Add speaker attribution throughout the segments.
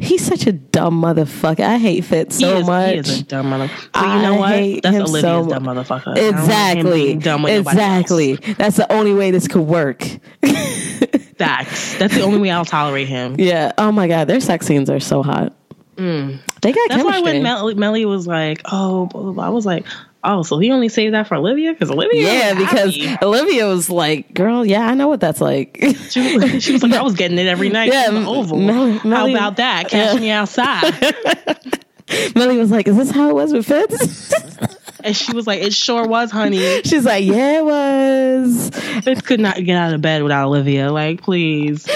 Speaker 1: He's such a dumb motherfucker. I hate Fitz so
Speaker 2: he is,
Speaker 1: much.
Speaker 2: He is a dumb motherfucker. But you know what? That's Olivia's
Speaker 1: so
Speaker 2: dumb motherfucker. I don't want him
Speaker 1: Exactly.
Speaker 2: dumb
Speaker 1: exactly. That's the only way this could work.
Speaker 2: Facts. That's the only way I'll tolerate him.
Speaker 1: yeah. Oh my god, their sex scenes are so hot. They got
Speaker 2: Mm. That's
Speaker 1: chemistry.
Speaker 2: why when Mel- Melly was like, "Oh," blah, blah, blah, I was like, "Oh, so he only saved that for Olivia because Olivia."
Speaker 1: yeah, because. Olivia was like, "Girl, yeah, I know what that's like."
Speaker 2: she was, she was like, "I was getting it every night."
Speaker 1: Yeah,
Speaker 2: the Oval.
Speaker 1: Melly-
Speaker 2: How
Speaker 1: Melly-
Speaker 2: about that? Catch
Speaker 1: Yeah.
Speaker 2: me outside.
Speaker 1: Melly was like, "Is this how it was with Fitz?"
Speaker 2: and she was like, "It sure was, honey.
Speaker 1: She's like, "Yeah, it was."
Speaker 2: Fitz could not get out of bed without Olivia. Like, please,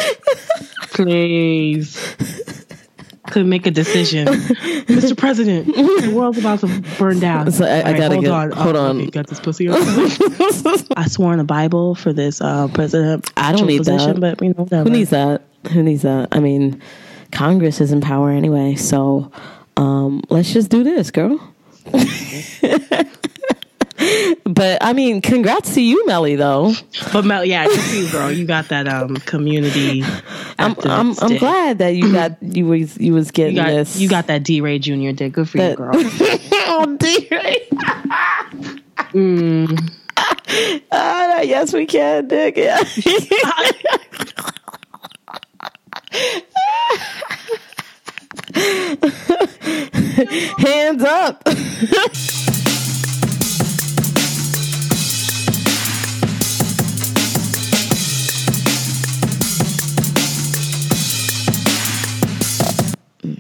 Speaker 2: please." Could make a decision, Mr. President. The world's about to burn down.
Speaker 1: So I- I
Speaker 2: right,
Speaker 1: gotta
Speaker 2: hold
Speaker 1: get-
Speaker 2: on.
Speaker 1: hold
Speaker 2: Uh,
Speaker 1: on.
Speaker 2: you got this pussy. on? I swore in the Bible for this uh, president.
Speaker 1: I don't need
Speaker 2: position,
Speaker 1: that.
Speaker 2: but you know, whatever.
Speaker 1: Who needs that? Who needs that? I mean, Congress is in power anyway, so um, let's just do this, girl. but I mean, congrats to you, Melly. Though
Speaker 2: But Mel, yeah, for you, girl. You got that um community.
Speaker 1: I'm I'm, I'm glad that you got you was you was
Speaker 2: you
Speaker 1: getting
Speaker 2: got
Speaker 1: this.
Speaker 2: you got that D Ray Junior dick. Good for you, girl.
Speaker 1: oh dear.
Speaker 2: Mm.
Speaker 1: Ah, yes, we can, Dick. Yeah. Hands up.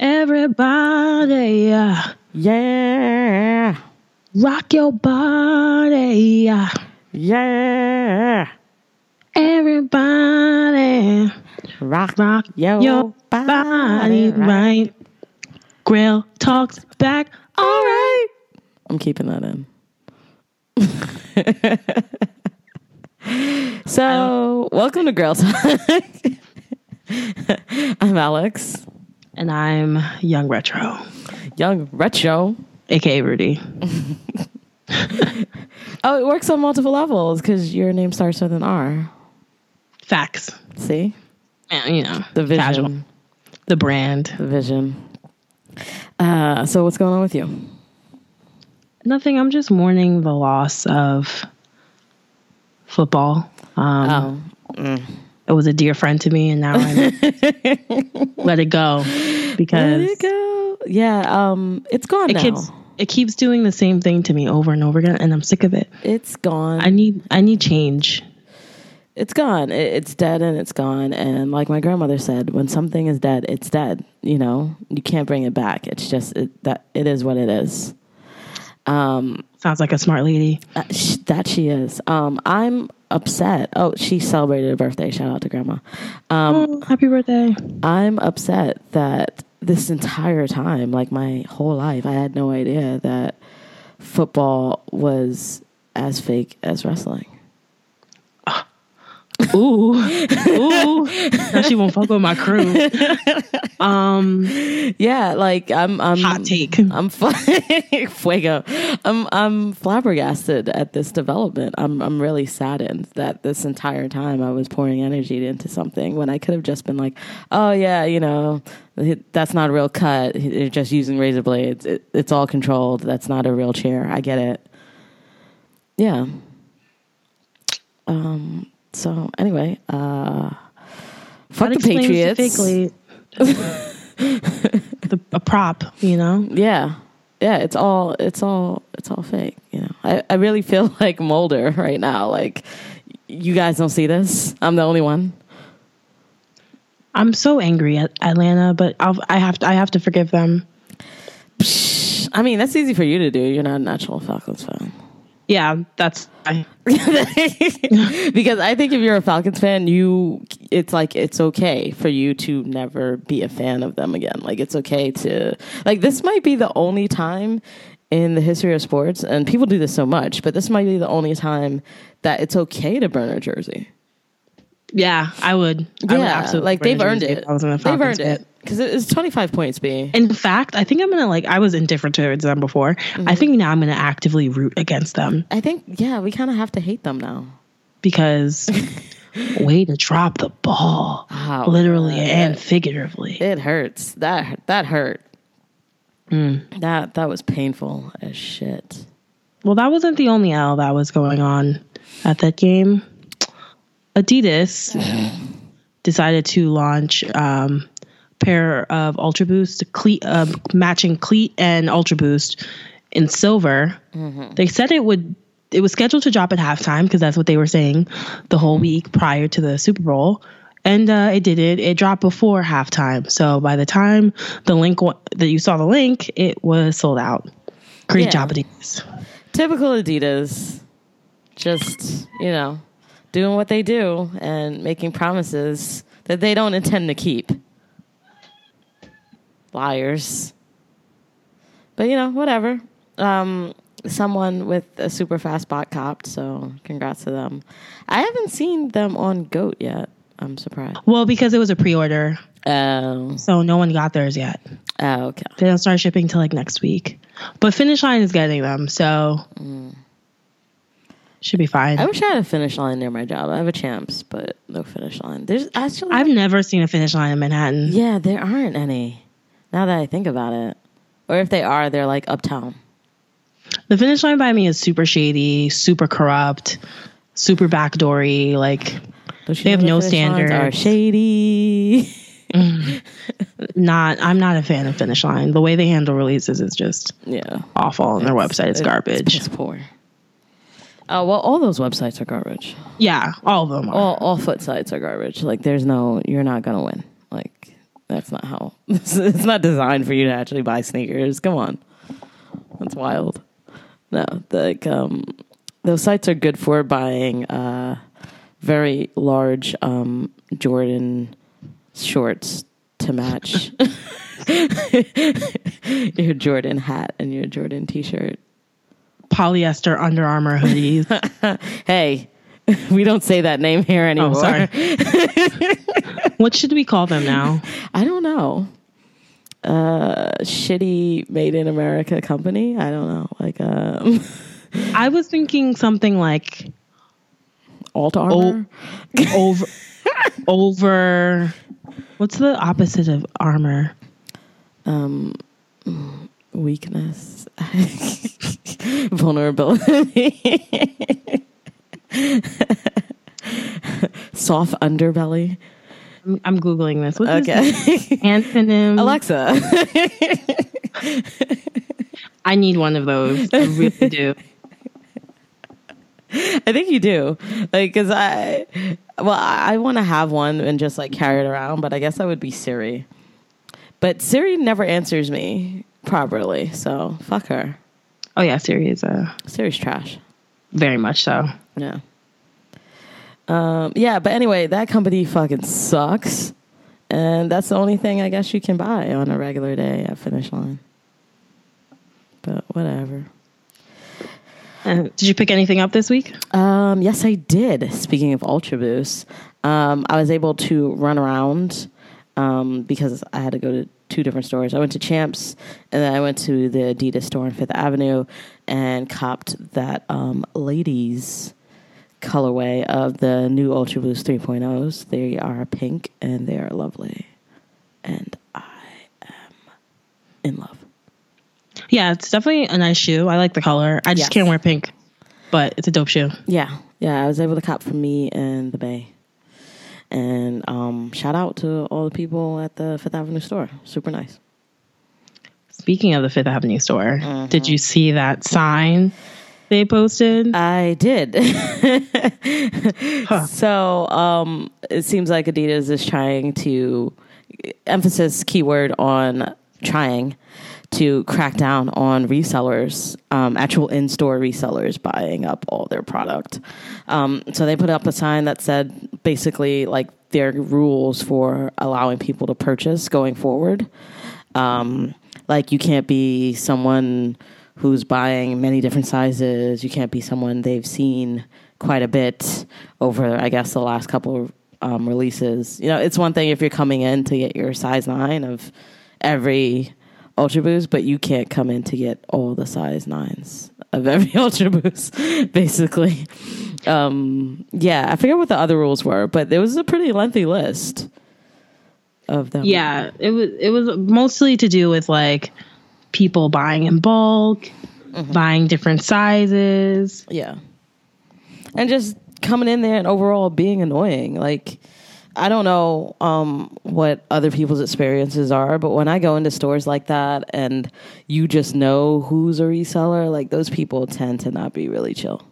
Speaker 2: Everybody,
Speaker 1: Yeah.
Speaker 2: rock your body.
Speaker 1: Yeah.
Speaker 2: everybody,
Speaker 1: Rock,
Speaker 2: rock
Speaker 1: your,
Speaker 2: your body right. Grill talks back. All right.
Speaker 1: I'm keeping that in. so, welcome to Girl Talk. I'm Alex,
Speaker 2: And I'm Young Retro,
Speaker 1: young retro.
Speaker 2: aka Rudy.
Speaker 1: Oh, it works on multiple levels because your name starts with an R.
Speaker 2: Facts.
Speaker 1: See
Speaker 2: And, you know,
Speaker 1: the vision,
Speaker 2: casual. The brand.
Speaker 1: the vision. Uh, so, what's going on with you?
Speaker 2: Nothing. I'm just mourning the loss of football. Um,
Speaker 1: Oh,
Speaker 2: It was a dear friend to me, and now I let it go
Speaker 1: let
Speaker 2: because
Speaker 1: it go. Yeah, um, it's gone
Speaker 2: it
Speaker 1: now.
Speaker 2: keeps it keeps doing the same thing to me over and over again, and I'm sick of it.
Speaker 1: it's gone.
Speaker 2: I need I need change.
Speaker 1: it's gone. It, it's dead and it's gone. And like my grandmother said, when something is dead, it's dead. You know, you can't bring it back. It's just it, that it is what it is.
Speaker 2: Sounds like a smart lady.
Speaker 1: Uh, sh- that she is. Um, I'm upset. Oh, she celebrated a birthday. Shout out to grandma. Um,
Speaker 2: Oh, happy birthday!
Speaker 1: I'm upset that this entire time, like my whole life, I had no idea that football was as fake as wrestling.
Speaker 2: Ooh, ooh. now she won't fuck with my crew. Um,
Speaker 1: Yeah, like I'm. I'm
Speaker 2: hot take.
Speaker 1: I'm fu- fuego. I'm I'm flabbergasted at this development. I'm I'm really saddened that this entire time I was pouring energy into something when I could have just been like, oh yeah, you know, that's not a real cut. They're just using razor blades. It, it's all controlled. That's not a real chair. I get it. Yeah. Um. So anyway, uh, fuck
Speaker 2: That
Speaker 1: the Patriots.
Speaker 2: late- the, a prop, you know.
Speaker 1: Yeah. Yeah, it's all it's all it's all fake, you know. I, I really feel like Mulder right now. Like you guys don't see this. I'm the only one.
Speaker 2: I'm so angry at Atlanta, but I'll, I have to I have to forgive them.
Speaker 1: Psh, I mean, that's easy for you to do. You're not a natural Falcons fan.
Speaker 2: Yeah, that's
Speaker 1: because I think if you're a Falcons fan, you it's like it's okay for you to never be a fan of them again. Like it's okay to like this might be the only time in the history of sports, and people do this so much, but this might be the only time that it's okay to burn a jersey.
Speaker 2: Yeah. I would. I would
Speaker 1: Yeah,
Speaker 2: absolutely
Speaker 1: like they've earned it.
Speaker 2: if I was in a
Speaker 1: They've earned it because it's 25 points. B.
Speaker 2: In fact, I think I'm gonna like. I was indifferent towards them before.
Speaker 1: Mm-hmm.
Speaker 2: I think now I'm gonna actively root against them
Speaker 1: I think yeah, we kind of have to hate them now.
Speaker 2: because Way to drop the ball,
Speaker 1: Wow.
Speaker 2: literally and figuratively.
Speaker 1: It hurts. That that hurt.
Speaker 2: Mm.
Speaker 1: That that was painful as shit.
Speaker 2: Well, that wasn't the only L that was going on at that game. Adidas decided to launch um, pair of Ultra Boost cleat, uh, matching cleat and Ultra Boost in silver. They said it would. It was scheduled to drop at halftime because that's what they were saying the whole week prior to the Super Bowl, and uh, it didn't. It dropped before halftime. So by the time the link wa- that you saw the link, it was sold out. Great
Speaker 1: Yeah.
Speaker 2: job, Adidas.
Speaker 1: Typical Adidas. Just, you know, doing what they do and making promises that they don't intend to keep. Liars. But you know, whatever. Um, someone with a super fast bot copped, so congrats to them. I haven't seen them on Goat yet. I'm surprised.
Speaker 2: Well, because it was a pre-order,
Speaker 1: Oh,
Speaker 2: so no one got theirs yet.
Speaker 1: oh okay.
Speaker 2: They don't start shipping till like next week. But Finish Line is getting them, so should be fine.
Speaker 1: I wish I had a finish line near my job. I have a champs, but no finish line. There's actually
Speaker 2: I've never seen a Finish Line in Manhattan.
Speaker 1: Yeah, there aren't any. Now that I think about it. Or if they are, they're like uptown.
Speaker 2: The Finish Line by me is super shady, super corrupt, super backdoory. Like
Speaker 1: Don't
Speaker 2: They have no
Speaker 1: standards. finish lines Are shady. Mm.
Speaker 2: not. I'm not a fan of Finish Line. The way they handle releases is just
Speaker 1: yeah.
Speaker 2: awful, and their website is
Speaker 1: It's-
Speaker 2: garbage.
Speaker 1: It's poor. Oh well, all those websites are garbage.
Speaker 2: yeah, all of them are.
Speaker 1: All all foot sites are garbage. Like there's no, you're not gonna win. Like that's not how. It's not designed for you to actually buy sneakers. Come on, that's wild. No, like um, those sites are good for buying uh, very large um, Jordan shorts to match your Jordan hat and your Jordan t-shirt.
Speaker 2: Polyester Under Armour hoodies.
Speaker 1: Hey, we don't say that name here anymore.
Speaker 2: oh, sorry. what should we call them now?
Speaker 1: I don't know. Uh, shitty made in America company. I don't know. Like um,
Speaker 2: I was thinking something like
Speaker 1: alt armor.
Speaker 2: over over what's the opposite of armor
Speaker 1: Um, weakness, vulnerability, soft underbelly.
Speaker 2: i'm, I'm googling this. What's
Speaker 1: Okay,
Speaker 2: antonym
Speaker 1: Alexa.
Speaker 2: i need one of those. I really do.
Speaker 1: I think you do, like, because I, well, I, I want to have one and just like carry it around, but I guess that would be Siri. But Siri never answers me properly, so fuck her.
Speaker 2: oh yeah siri is uh,
Speaker 1: Siri's trash.
Speaker 2: very much so
Speaker 1: Yeah. Um, yeah, but anyway, that company fucking sucks. And that's the only thing I guess you can buy on a regular day at Finish Line. But whatever.
Speaker 2: Uh, did you pick anything up this week
Speaker 1: Um, yes, I did. Speaking of Ultra Boost, um, I was able to run around um, because I had to go to two different stores. I went to Champs and then I went to the Adidas store on Fifth Avenue and copped that um, ladies colorway of the new Ultra Boost 3.0s. They are pink and they are lovely. And I am in love.
Speaker 2: yeah it's definitely a nice shoe i like the color i just
Speaker 1: Yes.
Speaker 2: can't wear pink but it's a dope shoe
Speaker 1: Yeah, yeah, I was able to cop for me and the Bay. And um, shout out to all the people at the Fifth Avenue store. Super nice.
Speaker 2: speaking of the fifth avenue store
Speaker 1: Mm-hmm.
Speaker 2: did you see that sign they posted
Speaker 1: I did. So um, it seems like Adidas is trying to emphasis keyword on trying to crack down on resellers, um, actual in-store resellers buying up all their product. Um, so they put up a sign that said basically like their rules for allowing people to purchase going forward. Um, like you can't be someone who's buying many different sizes. You can't be someone they've seen quite a bit over, I guess, the last couple um, releases. You know, it's one thing if you're coming in to get your size nine of every Ultra Boost, but you can't come in to get all the size nines of every Ultra Boost, basically. Um, yeah, I forget what the other rules were, but there was a pretty lengthy list of them.
Speaker 2: Yeah, it was it was mostly to do with like people buying in bulk, buying different sizes.
Speaker 1: Yeah. And just coming in there and overall being annoying. Like, I don't know um, what other people's experiences are, but when I go into stores like that and you just know who's a reseller, like those people tend to not be really chill.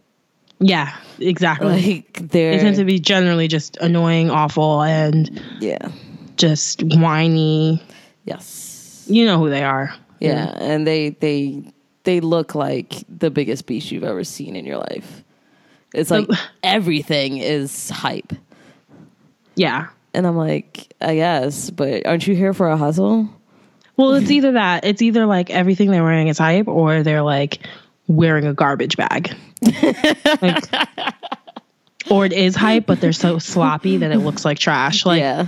Speaker 2: Yeah, exactly.
Speaker 1: Like
Speaker 2: they tend to be generally just annoying, awful, and
Speaker 1: yeah,
Speaker 2: just whiny.
Speaker 1: yes,
Speaker 2: You know who they are.
Speaker 1: yeah, and they they they look like the biggest beast you've ever seen in your life. It's like everything is hype.
Speaker 2: Yeah.
Speaker 1: And I'm like, I guess, but aren't you here for a hustle?
Speaker 2: Well, it's either that. It's either like everything they're wearing is hype, or they're like wearing a garbage bag. Like- or it is hype, but they're so sloppy that it looks like trash. Like
Speaker 1: yeah.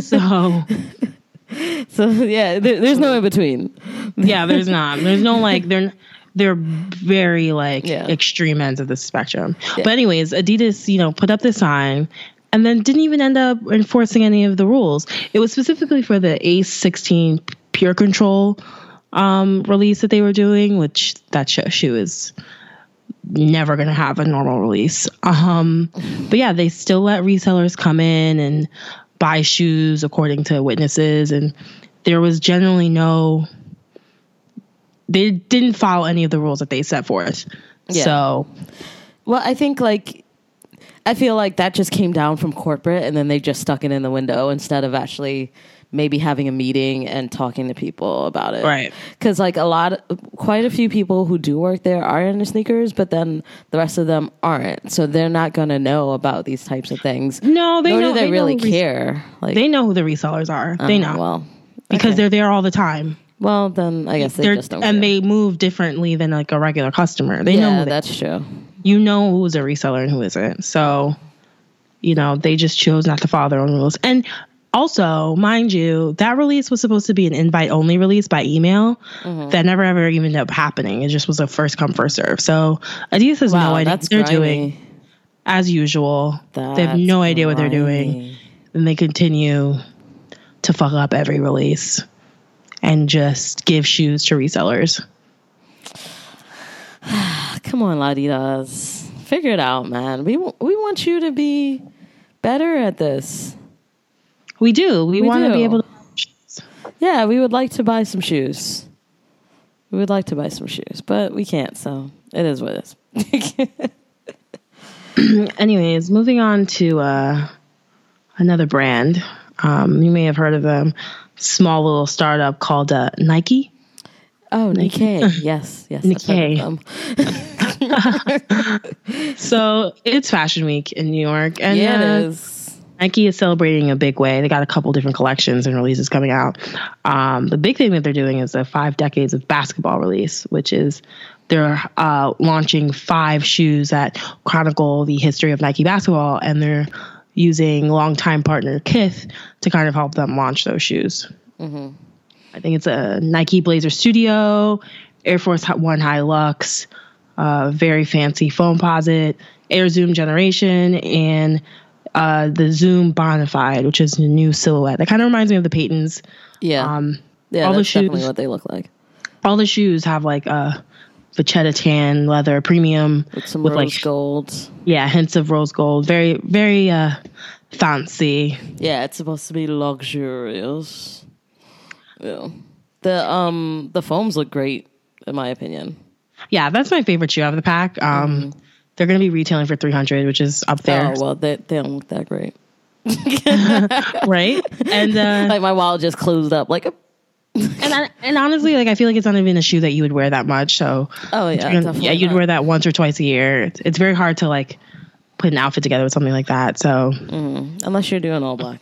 Speaker 2: so.
Speaker 1: so yeah, there, there's no in between.
Speaker 2: Yeah, there's not. There's no like they're they're very like
Speaker 1: Yeah.
Speaker 2: extreme ends of the spectrum. But anyways, Adidas, you know, put up the sign and then didn't even end up enforcing any of the rules. It was specifically for the Ace 16 Pure Control um, release that they were doing, which that shoe is never going to have a normal release. Um, but yeah, they still let resellers come in and buy shoes according to witnesses, and there was generally no. They didn't follow any of the rules that they set forth.
Speaker 1: Yeah.
Speaker 2: So
Speaker 1: Well, I think like I feel like that just came down from corporate and then they just stuck it in the window instead of actually maybe having a meeting and talking to people about it.
Speaker 2: Right.
Speaker 1: Cuz like a lot quite a few people who do work there are into sneakers, but then the rest of them aren't. So they're not going to know about these types of things.
Speaker 2: no, they
Speaker 1: Nor
Speaker 2: know
Speaker 1: do they,
Speaker 2: know
Speaker 1: really
Speaker 2: res-
Speaker 1: care. Like
Speaker 2: They know who the resellers are. they
Speaker 1: uh,
Speaker 2: know
Speaker 1: Well,
Speaker 2: because
Speaker 1: okay.
Speaker 2: they're there all the time.
Speaker 1: well, then I guess they
Speaker 2: They're
Speaker 1: just don't
Speaker 2: and
Speaker 1: care.
Speaker 2: they move differently than like a regular customer. They know
Speaker 1: yeah,
Speaker 2: they
Speaker 1: that's true.
Speaker 2: You know who's a reseller and who isn't. So, you know, they just chose not to follow their own rules. And also, mind you, that release was supposed to be an invite only release by email.
Speaker 1: Mm-hmm.
Speaker 2: That never ever even ended up happening. It just was a first come first serve. So Adidas has
Speaker 1: Wow,
Speaker 2: no idea what they're
Speaker 1: grimy.
Speaker 2: doing as usual. they have no idea what they're doing, and they continue to fuck up every release and just give shoes to resellers.
Speaker 1: Come on, Laditas. Figure it out, man. We w- we want you to be better at this.
Speaker 2: We do. We,
Speaker 1: We
Speaker 2: want to be able to.
Speaker 1: Yeah, we would like to buy some shoes. We would like to buy some shoes, but we can't, so it is what it is.
Speaker 2: anyways, moving on to uh, another brand. Um, you may have heard of them. Small little startup called uh, Nike.
Speaker 1: Oh, Nikkei. Yes, yes. I've heard of
Speaker 2: Nikkei. So it's Fashion Week in New York, and
Speaker 1: Yeah,
Speaker 2: uh,
Speaker 1: it is.
Speaker 2: Nike is celebrating a big way. They got a couple different collections and releases coming out. Um, the big thing that they're doing is a five decades of basketball release, which is they're uh, launching five shoes that chronicle the history of Nike basketball, and they're using longtime partner Kith to kind of help them launch those shoes. I think it's a Nike Blazer Studio, Air Force One High Lux, uh, very fancy Foamposite, Air Zoom Generation, and uh, the Zoom Bonafide, which is a new silhouette. That kind of reminds me of the Paytons.
Speaker 1: Yeah.
Speaker 2: Um,
Speaker 1: yeah,
Speaker 2: all the
Speaker 1: that's definitely
Speaker 2: shoes-
Speaker 1: what they look like.
Speaker 2: all the shoes have like a vachetta tan leather premium
Speaker 1: With some
Speaker 2: with
Speaker 1: rose
Speaker 2: like
Speaker 1: gold.
Speaker 2: yeah hints of rose gold. Very very uh, fancy.
Speaker 1: Yeah, it's supposed to be luxurious. Yeah. The um the foams look great, in my opinion.
Speaker 2: Yeah, that's my favorite shoe out of the pack. Um, They're going to be retailing for three hundred, which is up there,
Speaker 1: Mm-hmm. Oh well, they they don't look that great.
Speaker 2: right? And uh,
Speaker 1: Like my wallet just closed up. Like, a,
Speaker 2: and I, and honestly, like I feel like it's not even a shoe that you would wear that much. So
Speaker 1: oh yeah,
Speaker 2: gonna-
Speaker 1: definitely
Speaker 2: yeah, you'd
Speaker 1: not.
Speaker 2: wear that once or twice a year. It's, it's very hard to like put an outfit together with something like that. So
Speaker 1: unless you're doing all black.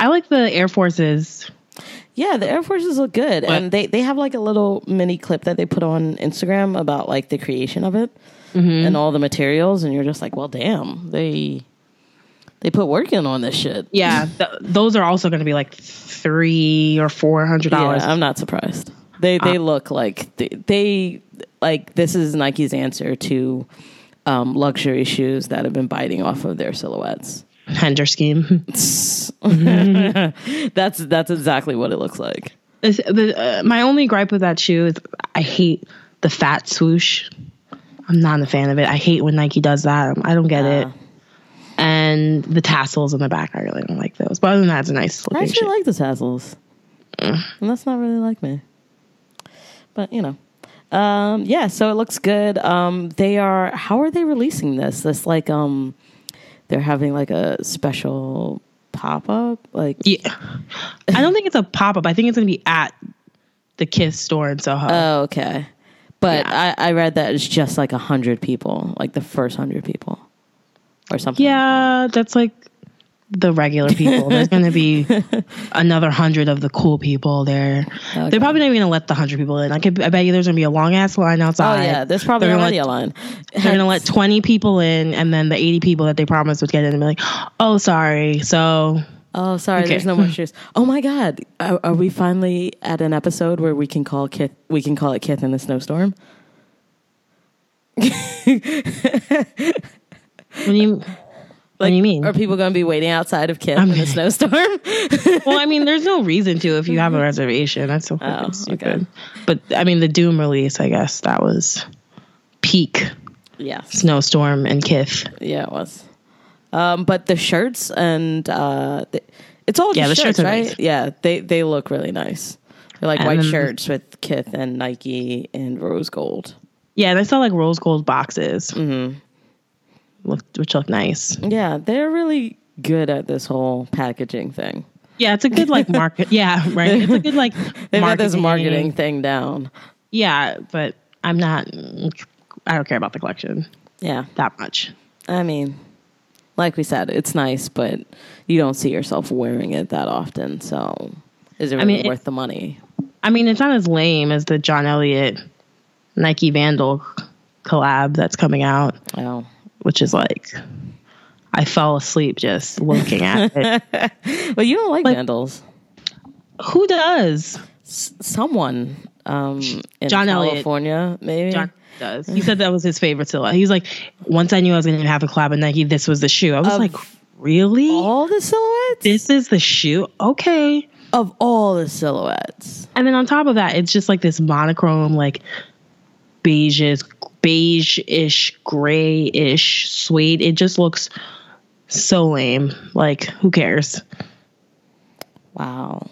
Speaker 2: I like the Air Forces.
Speaker 1: Yeah, the Air Forces look good, and they they have like a little mini clip that they put on Instagram about like the creation of it and all the materials, and you're just like, well, damn, they They put work in on this shit.
Speaker 2: Yeah, th- those are also going to be like three or four hundred dollars.
Speaker 1: Yeah, I'm not surprised. They they look like they, they like this is Nike's answer to um, luxury shoes that have been biting off of their silhouettes.
Speaker 2: Hender scheme.
Speaker 1: That's that's exactly what it looks like.
Speaker 2: Is- the, uh, my only gripe with that shoe is I hate the fat swoosh. I'm not a fan of it. I hate when Nike does that. I don't get it.
Speaker 1: Uh.
Speaker 2: And the tassels in the back, I really don't like those. But other than that, it's a nice
Speaker 1: I actually
Speaker 2: shoe.
Speaker 1: like the tassels, and that's not really like me. But you know, um, yeah. So it looks good. Um, they are. How are they releasing this? This like um, they're having like a special pop up. Like
Speaker 2: yeah. I don't think it's a pop up. I think it's to be at the Kith store in Soho.
Speaker 1: oh, okay. But
Speaker 2: Yeah.
Speaker 1: I, I read that it's just like a hundred people, like the first hundred people, or something.
Speaker 2: yeah, that's like the regular people. There's going to be another hundred of the cool people there.
Speaker 1: Okay.
Speaker 2: They're probably not even going to let the hundred people in. I could. I bet you there's going to be a long ass line outside.
Speaker 1: Oh yeah, there's probably
Speaker 2: They're
Speaker 1: already
Speaker 2: let-
Speaker 1: a line.
Speaker 2: They're gonna let 20 people in, and then the 80 people that they promised would get in and be like, "Oh, sorry." So
Speaker 1: Oh, sorry.
Speaker 2: Okay.
Speaker 1: There's no more shoes. Oh my God, are, are we finally at an episode where we can call Kith? We can call it Kith in the snowstorm.
Speaker 2: what do you? what do you mean?
Speaker 1: Are people going to be waiting outside of Kith in a snowstorm?
Speaker 2: well, I mean, there's no reason to if you have a reservation. That's so fucking
Speaker 1: Oh,
Speaker 2: stupid.
Speaker 1: okay.
Speaker 2: But I mean, the Doom release, I guess that was peak
Speaker 1: yes.
Speaker 2: snowstorm and Kith.
Speaker 1: Yeah, it was. Um, but the shirts and uh, the, it's all just
Speaker 2: Yeah, the
Speaker 1: shirts,
Speaker 2: shirts
Speaker 1: right?
Speaker 2: nice.
Speaker 1: Yeah, they they look really nice. They're like
Speaker 2: And
Speaker 1: white shirts with Kith and Nike and rose gold.
Speaker 2: Yeah, and I saw like rose gold boxes,
Speaker 1: Mm-hmm.
Speaker 2: Looked, which look nice.
Speaker 1: Yeah, they're really good at this whole packaging thing.
Speaker 2: Yeah, it's a good like market. yeah, right. It's a good like
Speaker 1: They've got this marketing thing down.
Speaker 2: Yeah, but I'm not. I don't care about the collection
Speaker 1: Yeah.
Speaker 2: that much.
Speaker 1: I mean, like we said, it's nice, but you don't see yourself wearing it that often. So, is it really
Speaker 2: mean, it-
Speaker 1: worth the money?
Speaker 2: I mean, it's not as lame as the John Elliott Nike Vandal collab that's coming out,
Speaker 1: Oh,
Speaker 2: which is like I fell asleep just looking at it.
Speaker 1: but you don't like,
Speaker 2: Like-
Speaker 1: vandals.
Speaker 2: Who does?
Speaker 1: S- someone um, in
Speaker 2: John Elliott.
Speaker 1: California, maybe.
Speaker 2: John does. He said that was his favorite silhouette. He was like, once I knew I was going to have a collab with Nike, this was the shoe. I was
Speaker 1: Of
Speaker 2: like, really?
Speaker 1: all the silhouettes
Speaker 2: This is the shoe? Okay.
Speaker 1: of all the silhouettes.
Speaker 2: And then on top of that, it's just like this monochrome, like beige beige-ish, gray-ish suede. It just looks so lame. Like, who cares?
Speaker 1: Wow.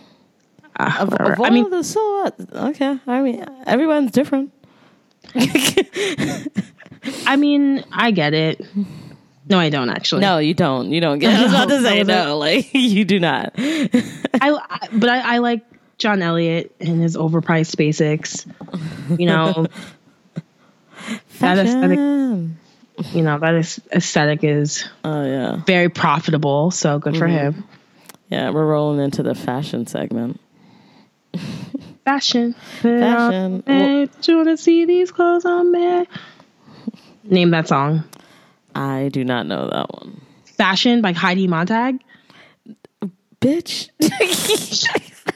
Speaker 2: Ah,
Speaker 1: Of, of
Speaker 2: I mean,
Speaker 1: the silhouettes, okay. I mean, everyone's different.
Speaker 2: I mean, I get it. No, I don't actually.
Speaker 1: No, you don't. You don't get. It. I was about to say
Speaker 2: no.
Speaker 1: Like you do not.
Speaker 2: I, I but I, I like John Elliott and his overpriced basics. You know, that aesthetic, you know, that is, aesthetic is
Speaker 1: Oh yeah,
Speaker 2: very profitable. So good for him. Mm-hmm.
Speaker 1: yeah. We're rolling into the fashion segment.
Speaker 2: Fashion,
Speaker 1: Fashion.
Speaker 2: Hey, do you want to see these clothes on me? Name that song.
Speaker 1: I do not know that one.
Speaker 2: Fashion by Heidi Montag.
Speaker 1: Bitch.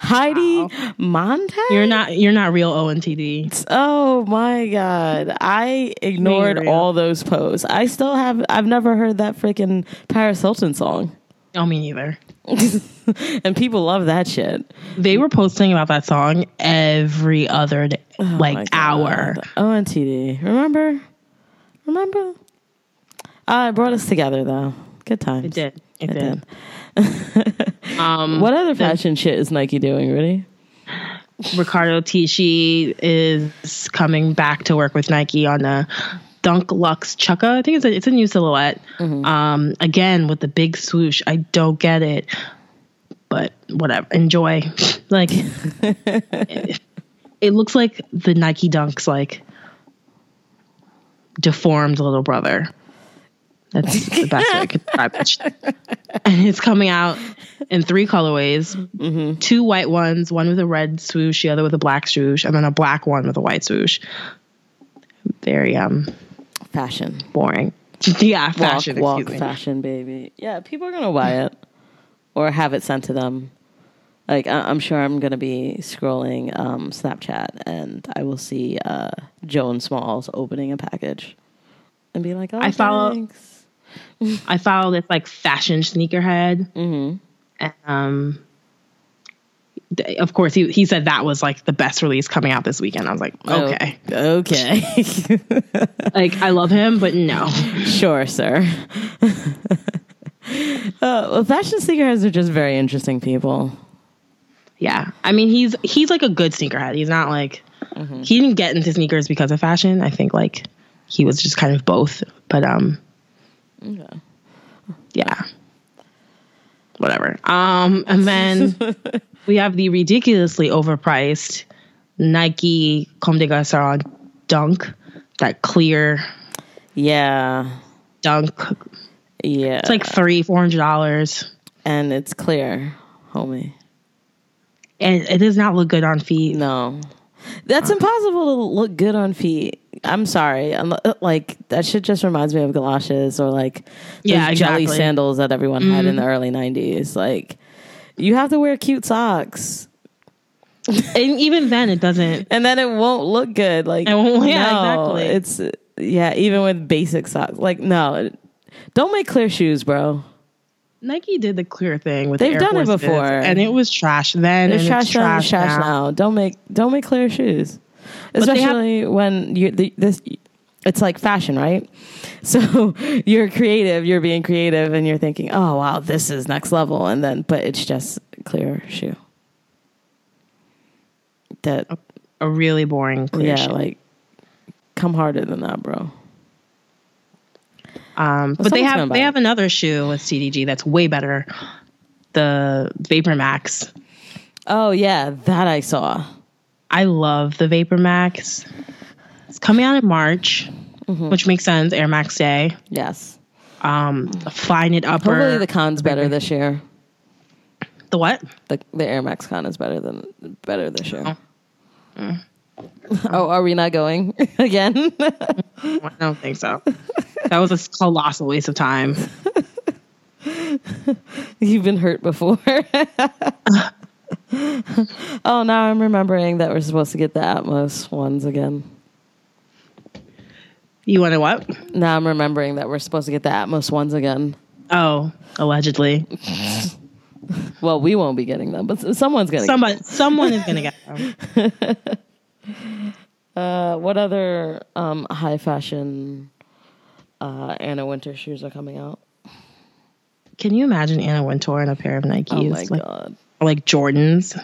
Speaker 1: Heidi Montag.
Speaker 2: You're not you're not real ONTD.
Speaker 1: Oh my god! I ignored all those posts. I still have. I've never heard that freaking Paris Hilton song,
Speaker 2: Oh, me neither.
Speaker 1: and people love that shit.
Speaker 2: They were posting about that song every other day,
Speaker 1: Oh
Speaker 2: like hour.
Speaker 1: ONTD. Remember? Remember? Uh, it brought us together though. Good times.
Speaker 2: It did. It,
Speaker 1: It
Speaker 2: did.
Speaker 1: did.
Speaker 2: Um,
Speaker 1: What other fashion shit is Nike doing? Really?
Speaker 2: Riccardo Tisci is coming back to work with Nike on the Dunk Lux Chukka. I think it's a it's a new silhouette. Um, again with the big swoosh. I don't get it, but whatever. Enjoy. like it, it looks like the Nike Dunks like deformed little brother. That's the best way I could describe it. And it's coming out in three colorways two white ones, one with a red swoosh, the other with a black swoosh, and then a black one with a white swoosh. Very um
Speaker 1: Fashion.
Speaker 2: boring. yeah, fashion.
Speaker 1: walk,
Speaker 2: excuse me.
Speaker 1: fashion, baby. Yeah, people are gonna buy it or have it sent to them. Like I- I'm sure I'm gonna be scrolling um, Snapchat and I will see uh, Joan Smalls opening a package and be like, "Oh,
Speaker 2: I follow-
Speaker 1: thanks.
Speaker 2: I follow this like fashion sneakerhead.
Speaker 1: Mhm.
Speaker 2: And, um, th- of course, he he said that was like the best release coming out this weekend. I was like,
Speaker 1: Oh,
Speaker 2: okay,
Speaker 1: okay,
Speaker 2: like I love him, but no.
Speaker 1: sure, sir." uh, well, fashion sneakerheads are just very interesting people.
Speaker 2: Yeah, I mean he's he's like a good sneakerhead. He's not like he didn't get into sneakers because of fashion. I think like he was just kind of both. But um,
Speaker 1: Okay.
Speaker 2: yeah, whatever. Um, and then we have the ridiculously overpriced Nike Comme des Garçons Dunk, that clear
Speaker 1: Yeah,
Speaker 2: Dunk.
Speaker 1: yeah.
Speaker 2: It's like three four hundred dollars,
Speaker 1: and it's clear, homie.
Speaker 2: and it does not look good on feet.
Speaker 1: No, that's impossible to look good on feet. I'm sorry. I'm, uh, like that shit just reminds me of galoshes or like
Speaker 2: Yeah,
Speaker 1: jelly sandals that everyone had in the early '90s. Like you have to wear cute socks,
Speaker 2: And even then, it doesn't.
Speaker 1: and then it won't look good. Like
Speaker 2: It yeah,
Speaker 1: no,
Speaker 2: exactly.
Speaker 1: It's yeah, even with basic socks. Like no, don't make clear shoes, bro.
Speaker 2: Nike did the clear thing with
Speaker 1: They've
Speaker 2: the Air
Speaker 1: done it
Speaker 2: Forces,
Speaker 1: before.
Speaker 2: and it was trash then.
Speaker 1: It's
Speaker 2: and
Speaker 1: trash,
Speaker 2: it's trash,
Speaker 1: now, trash
Speaker 2: now.
Speaker 1: now. Don't make don't make clear shoes,
Speaker 2: they have-
Speaker 1: especially when you the, this. It's like fashion, right? So you're creative, you're being creative, and you're thinking, "Oh wow, this is next level," and then but it's just clear shoe. That
Speaker 2: A really boring clear
Speaker 1: yeah,
Speaker 2: shoe.
Speaker 1: like come harder than that, bro.
Speaker 2: Um, but they have they
Speaker 1: it.
Speaker 2: have another shoe with CDG that's way better. The Vapor Max.
Speaker 1: Oh yeah, that I saw.
Speaker 2: I love the Vapor Max. It's coming out in March,
Speaker 1: Mm-hmm.
Speaker 2: which makes sense. Air Max Day.
Speaker 1: Yes.
Speaker 2: Um, Flyknit upper.
Speaker 1: Hopefully the con's better this year.
Speaker 2: the what?
Speaker 1: The the Air Max Con is better than better this year.
Speaker 2: Mm.
Speaker 1: oh, are we not going again?
Speaker 2: I don't think so. that was a colossal waste of time.
Speaker 1: You've been hurt before. oh, now I'm remembering that we're supposed to get the Atmos ones again.
Speaker 2: You want to what?
Speaker 1: Now I'm remembering that we're supposed to get the Atmos ones again.
Speaker 2: Oh, allegedly.
Speaker 1: Well, we won't be getting them, but someone's gonna.
Speaker 2: Somebody, someone is gonna get them.
Speaker 1: Uh, what other um, high fashion uh, Anna Wintour shoes are coming out?
Speaker 2: Can you imagine Anna Wintour in a pair of Nikes?
Speaker 1: Oh my
Speaker 2: like,
Speaker 1: god!
Speaker 2: Like Jordans.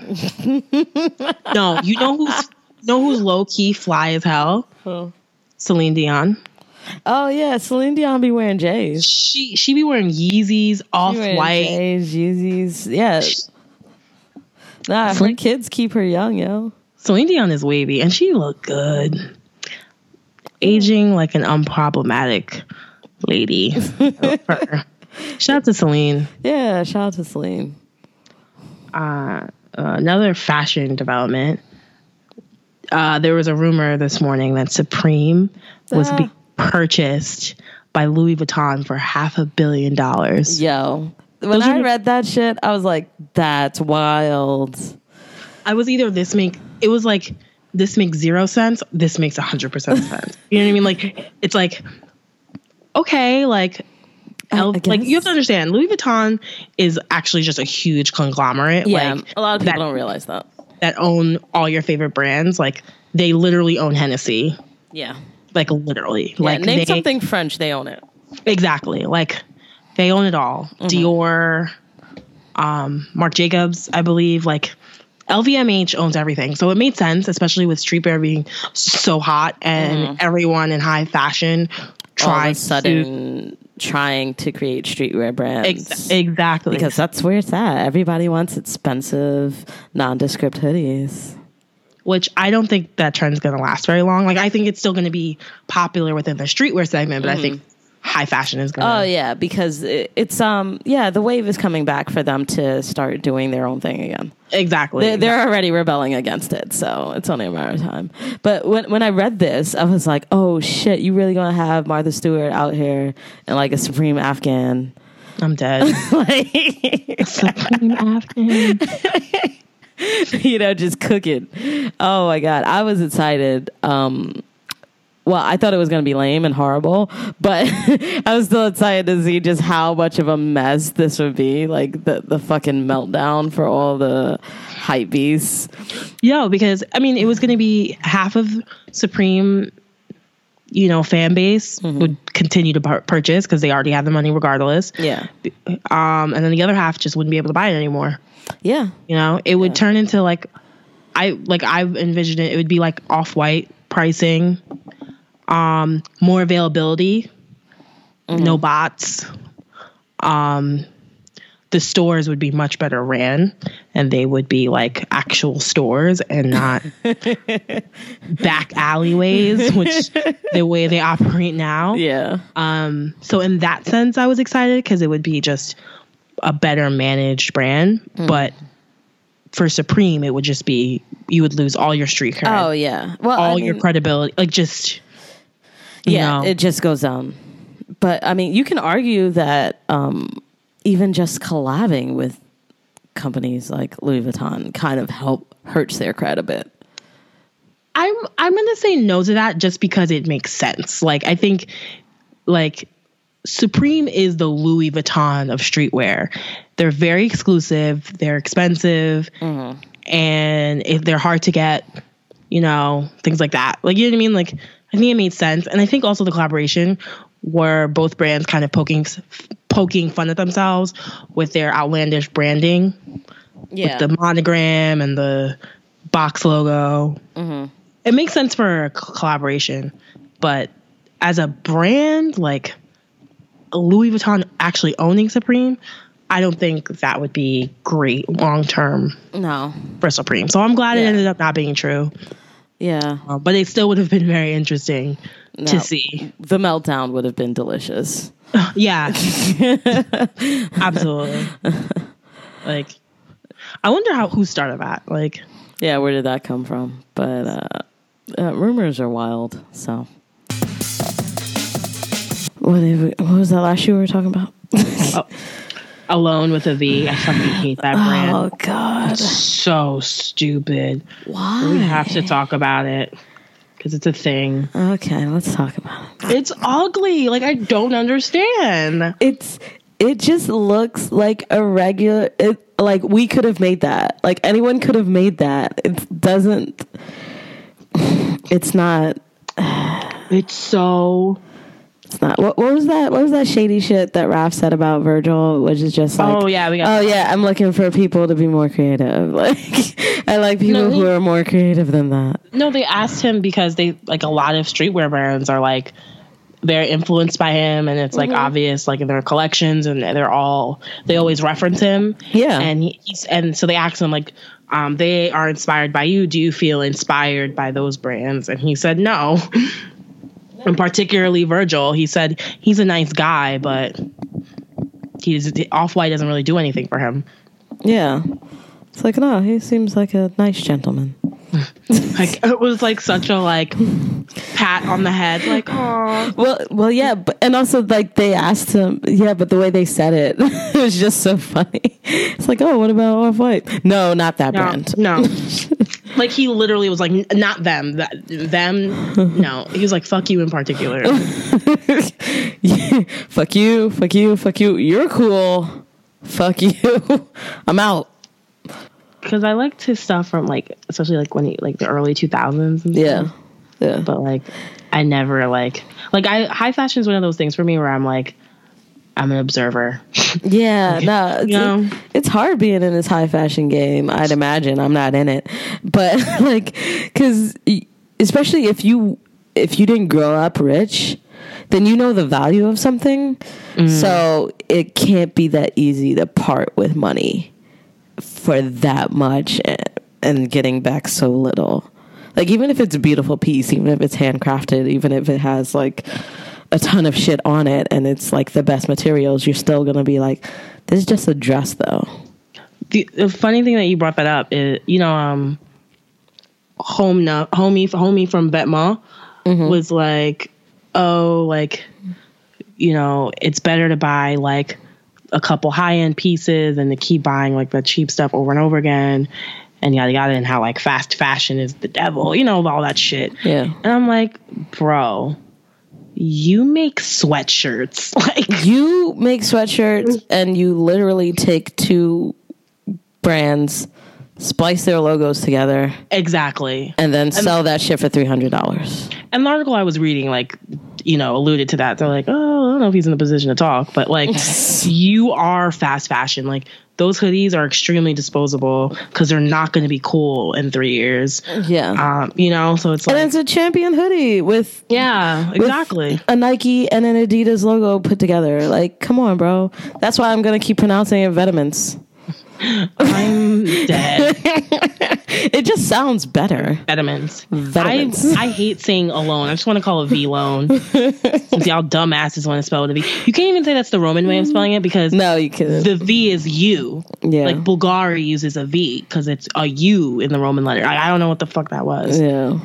Speaker 2: no, you know who's you know who's low key fly as hell?
Speaker 1: Oh.
Speaker 2: Celine Dion.
Speaker 1: oh yeah, Celine Dion be wearing J's.
Speaker 2: She she be wearing Yeezys, off white.
Speaker 1: J's, Yeezys. Yeah. Nah, her kids keep her young, yo.
Speaker 2: Celine Dion is wavy, and she look good. Aging like an unproblematic lady. Shout out to Celine.
Speaker 1: Yeah, shout out to Celine.
Speaker 2: Uh, another fashion development. Uh, there was a rumor this morning that Supreme was
Speaker 1: Ah.
Speaker 2: being purchased by Louis Vuitton for half a billion dollars.
Speaker 1: Yo. When
Speaker 2: Those
Speaker 1: I read that shit, I was like, that's wild.
Speaker 2: I was either this make it was like this makes zero sense. This makes a hundred percent sense. You know what I mean? Like it's like okay, like. L- like you have to understand, Louis Vuitton is actually just a huge conglomerate.
Speaker 1: Yeah,
Speaker 2: like
Speaker 1: a lot of people
Speaker 2: that-
Speaker 1: don't realize that.
Speaker 2: that own all your favorite brands. Like they literally own Hennessy.
Speaker 1: Yeah.
Speaker 2: Like literally.
Speaker 1: Yeah,
Speaker 2: like
Speaker 1: name
Speaker 2: they,
Speaker 1: something French, they own it.
Speaker 2: exactly. Like they own it all.
Speaker 1: Mm-hmm.
Speaker 2: Dior, um, Marc Jacobs, I believe. Like LVMH owns everything. So it made sense, especially with streetwear being so hot and everyone in high fashion
Speaker 1: Mm-hmm. All of a sudden trying to create streetwear brands.
Speaker 2: ex- exactly
Speaker 1: because that's where it's at. Everybody wants expensive, nondescript hoodies.
Speaker 2: which I don't think that trend's going to last very long. Like I think it's still going to be popular within the streetwear segment, but I think mm-hmm. High fashion is gonna.
Speaker 1: Oh yeah, because it, it's um yeah the wave is coming back for them to start doing their own thing again.
Speaker 2: exactly.
Speaker 1: They're, they're already rebelling against it, so it's only a matter of time. But when when I read this, I was like, oh shit, you really gonna have Martha Stewart out here in like a supreme Afghan?
Speaker 2: I'm dead.
Speaker 1: like
Speaker 2: Supreme Afghan.
Speaker 1: you know, just cooking. Oh my god, I was excited. Um, well, I thought it was going to be lame and horrible, but I was still excited to see just how much of a mess this would be. Like the the fucking meltdown for all the hype beasts.
Speaker 2: Yo, because I mean, it was going to be half of Supreme, you know, fan base
Speaker 1: Mm-hmm.
Speaker 2: would continue to pur- purchase because they already have the money regardless.
Speaker 1: Yeah,
Speaker 2: Um, and then the other half just wouldn't be able to buy it anymore.
Speaker 1: yeah,
Speaker 2: You know, it would turn into like, I like I envisioned it. It would be like off white pricing, um, more availability, no bots. Um, the stores would be much better ran, and they would be like actual stores and not back alleyways, which the way they operate now.
Speaker 1: yeah.
Speaker 2: Um, so in that sense, I was excited because it would be just a better managed brand. But for Supreme, it would just be you would lose all your street cred,
Speaker 1: Oh yeah. Well,
Speaker 2: all
Speaker 1: I
Speaker 2: your credibility, like just
Speaker 1: yeah,
Speaker 2: know.
Speaker 1: it just goes down. But I mean, you can argue that um, even just collabing with companies like Louis Vuitton kind of help hurts their cred a bit.
Speaker 2: I'm I'm gonna say no to that just because it makes sense. Like I think like Supreme is the Louis Vuitton of streetwear. They're very exclusive, they're expensive, and if they're hard to get, you know, things like that. Like you know what I mean? Like I think it made sense. And I think also the collaboration where both brands kind of poking poking fun at themselves with their outlandish branding
Speaker 1: Yeah.
Speaker 2: the monogram and the box logo. Mm-hmm. It makes sense for a collaboration, but as a brand, like Louis Vuitton actually owning Supreme, I don't think that would be great long term
Speaker 1: no.
Speaker 2: for Supreme. So I'm glad it ended up not being true,
Speaker 1: Yeah.
Speaker 2: uh, but it still would have been very interesting
Speaker 1: No.
Speaker 2: to see.
Speaker 1: The meltdown would have been delicious.
Speaker 2: Yeah, absolutely. like, I wonder how who started that. Like,
Speaker 1: Yeah, where did that come from? But uh, uh, rumors are wild. So, what, we, what was that last year we were talking about?
Speaker 2: Alone with a V. I fucking hate that oh, brand.
Speaker 1: Oh God, it's
Speaker 2: so stupid.
Speaker 1: why?
Speaker 2: We have to talk about it because it's a thing.
Speaker 1: Okay, let's talk about it.
Speaker 2: It's ugly. Like I don't understand.
Speaker 1: It's it just looks like a regular. It like we could have made that. Like anyone could have made that. It doesn't. It's not.
Speaker 2: It's so.
Speaker 1: It's not. What, what was that? What was that shady shit that Raf said about Virgil? Which is just like,
Speaker 2: Oh, yeah, we got
Speaker 1: Oh yeah, I'm looking for people to be more creative. Like, I like people
Speaker 2: No,
Speaker 1: who are more creative than that.
Speaker 2: No, they asked him because they like a lot of streetwear brands are like they're influenced by him, and it's like obvious, like in their collections, and they're all they always reference him.
Speaker 1: Yeah.
Speaker 2: and he, he's and so they asked him like. Um, they are inspired by you. Do you feel inspired by those brands? And he said no. and particularly Virgil, he said he's a nice guy, but he's off white doesn't really do anything for him.
Speaker 1: Yeah, it's like no, he seems like a nice gentleman.
Speaker 2: Like it was like such a like pat on the head, like oh
Speaker 1: Well, well, yeah, but and also like they asked him, yeah, but the way they said it, it was just so funny. It's like, oh, what about Off White? No, not that
Speaker 2: no,
Speaker 1: brand.
Speaker 2: no. like he literally was like, not them, that them. No, he was like, fuck you in particular.
Speaker 1: Yeah, fuck you, fuck you, fuck you. You're cool. Fuck you. I'm out.
Speaker 2: Because I liked his stuff from like, especially like when he like the early two thousands.
Speaker 1: Yeah, yeah.
Speaker 2: but like I never like like I high fashion is one of those things for me where I'm like I'm an observer.
Speaker 1: Yeah, no, it's,
Speaker 2: know?
Speaker 1: it's hard being in this high fashion game. I'd imagine I'm not in it, but like, because especially if you if you didn't grow up rich, then you know the value of something. Mm. So it can't be that easy to part with money for that much and, and getting back so little. Like even if it's a beautiful piece, even if it's handcrafted, even if it has like a ton of shit on it and it's like the best materials, you're still gonna be like, this is just a dress though.
Speaker 2: The, the funny thing that you brought that up is, you know, um, home no, homie homie from Vetements was like, oh, like, you know, it's better to buy like a couple high end pieces and to keep buying like the cheap stuff over and over again, and yada yada, and how like fast fashion is the devil, you know, all that shit.
Speaker 1: Yeah.
Speaker 2: And I'm like, bro, you make sweatshirts, like.
Speaker 1: You make sweatshirts and you literally take two brands, splice their logos together,
Speaker 2: Exactly.
Speaker 1: and then sell that shit for three hundred dollars.
Speaker 2: And the article I was reading, like, you know, alluded to that. They're like, oh, I don't know if he's in the position to talk, but like, you are fast fashion. Like, those hoodies are extremely disposable because they're not going to be cool in three years.
Speaker 1: Yeah.
Speaker 2: Um, you know, so it's like.
Speaker 1: and it's a champion hoodie with
Speaker 2: yeah,
Speaker 1: with
Speaker 2: exactly.
Speaker 1: a Nike and an Adidas logo put together. Like, come on, bro. That's why I'm gonna keep pronouncing it vitamins.
Speaker 2: I'm dead.
Speaker 1: It just sounds better.
Speaker 2: Vitamins. I, I hate saying alone. I just want to call it V loan. Since y'all dumbasses want to spell it a V. You can't even say that's the Roman way of spelling it because
Speaker 1: No, you can't.
Speaker 2: the V is U.
Speaker 1: Yeah.
Speaker 2: Like Bulgari uses a V because it's a U in the Roman letter. I, I don't know what the fuck that was.
Speaker 1: yeah.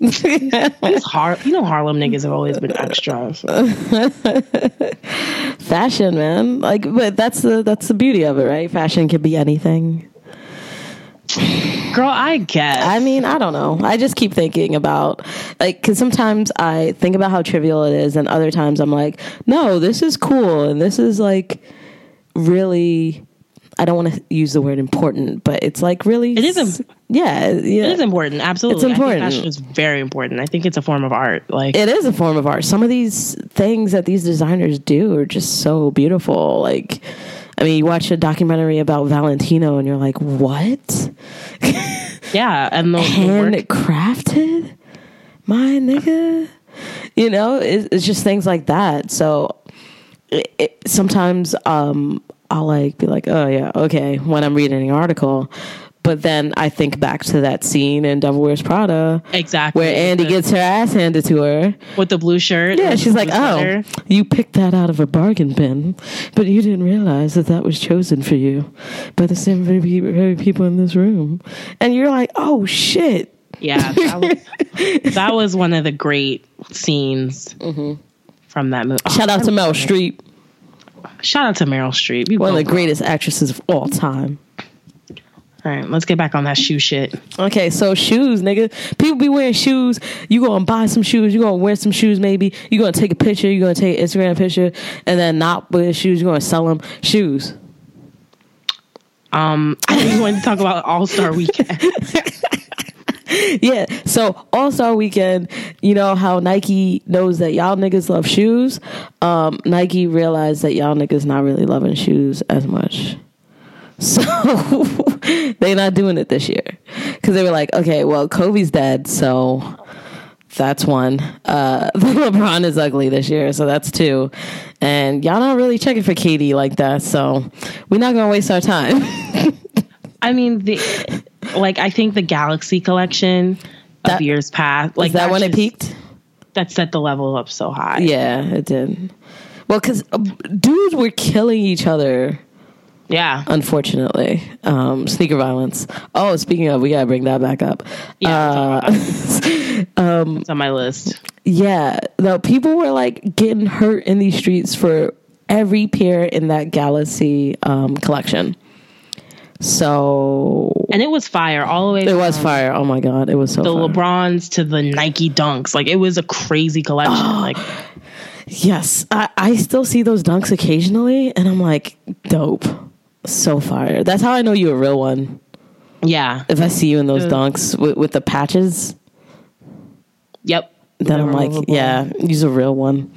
Speaker 2: Har- you know Harlem niggas have always been extra. so.
Speaker 1: Fashion, man. Like, but that's the that's the beauty of it, right? Fashion can be anything.
Speaker 2: Girl, I guess.
Speaker 1: I mean, I don't know. I just keep thinking about like because sometimes I think about how trivial it is, and other times I'm like, no, this is cool, and this is like really. I don't want to use the word important, but it's like really.
Speaker 2: It is im-
Speaker 1: Yeah, yeah.
Speaker 2: it is important. Absolutely.
Speaker 1: It's important.
Speaker 2: Fashion is very important. I think it's a form of art. Like
Speaker 1: It is a form of art. Some of these things that these designers do are just so beautiful. Like, I mean, you watch a documentary about Valentino, and you're like, what?
Speaker 2: yeah, and the,
Speaker 1: handcrafted my nigga you know it, it's just things like that so it, it, sometimes um i'll like be like oh yeah okay when i'm reading an article but then i think back to that scene in devil wears prada
Speaker 2: exactly
Speaker 1: where andy
Speaker 2: the,
Speaker 1: gets her ass handed to her
Speaker 2: with the blue shirt.
Speaker 1: yeah she's like oh
Speaker 2: sweater.
Speaker 1: you picked that out of a bargain bin but you didn't realize that that was chosen for you by the same very, very people in this room and you're like oh shit
Speaker 2: Yeah, that was, that was one of the great scenes from that movie.
Speaker 1: Mm-hmm. Shout out to Mel Streep,
Speaker 2: Shout out to Meryl Streep. You
Speaker 1: one of the greatest actresses of all time.
Speaker 2: All right, let's get back on that shoe shit.
Speaker 1: Okay, so shoes, nigga. People be wearing shoes. You gonna buy some shoes. You gonna wear some shoes. Maybe you gonna take a picture. You gonna take an Instagram picture, and then not wear shoes. You gonna sell them shoes.
Speaker 2: Um, I just wanted to talk about All Star Weekend.
Speaker 1: Yeah. So All Star Weekend, you know how Nike knows that y'all niggas love shoes. Um, Nike realized that y'all niggas not really loving shoes as much. So they not doing it this year because they were like, okay, well, Kobe's dead, so that's one. Uh, LeBron is ugly this year, so that's two. And y'all not really checking for KD like that, so we're not gonna waste our time.
Speaker 2: I mean, the like I think the Galaxy collection
Speaker 1: That-
Speaker 2: of years past, like
Speaker 1: Is that when it peaked?
Speaker 2: That set the level up so high.
Speaker 1: Yeah, it did. Well, because dudes were killing each other.
Speaker 2: yeah.
Speaker 1: Unfortunately, um, sneaker violence. Oh, speaking of, we gotta bring that back up.
Speaker 2: Yeah,
Speaker 1: Uh,
Speaker 2: It's on my list.
Speaker 1: yeah, no, people were like getting hurt in these streets for every pair in that Galaxy um, collection. So
Speaker 2: And it was fire all the way.
Speaker 1: it was fire. Oh my god, it was so
Speaker 2: the
Speaker 1: fire.
Speaker 2: LeBrons to the Nike Dunks. Like it was a crazy collection. like
Speaker 1: Yes, I, I still see those dunks occasionally, and I'm like, dope, so fire. That's how I know you're a real one.
Speaker 2: yeah.
Speaker 1: If I see you in those dunks with, with the patches,
Speaker 2: Yep.
Speaker 1: then I'm like, yeah, he's a real one.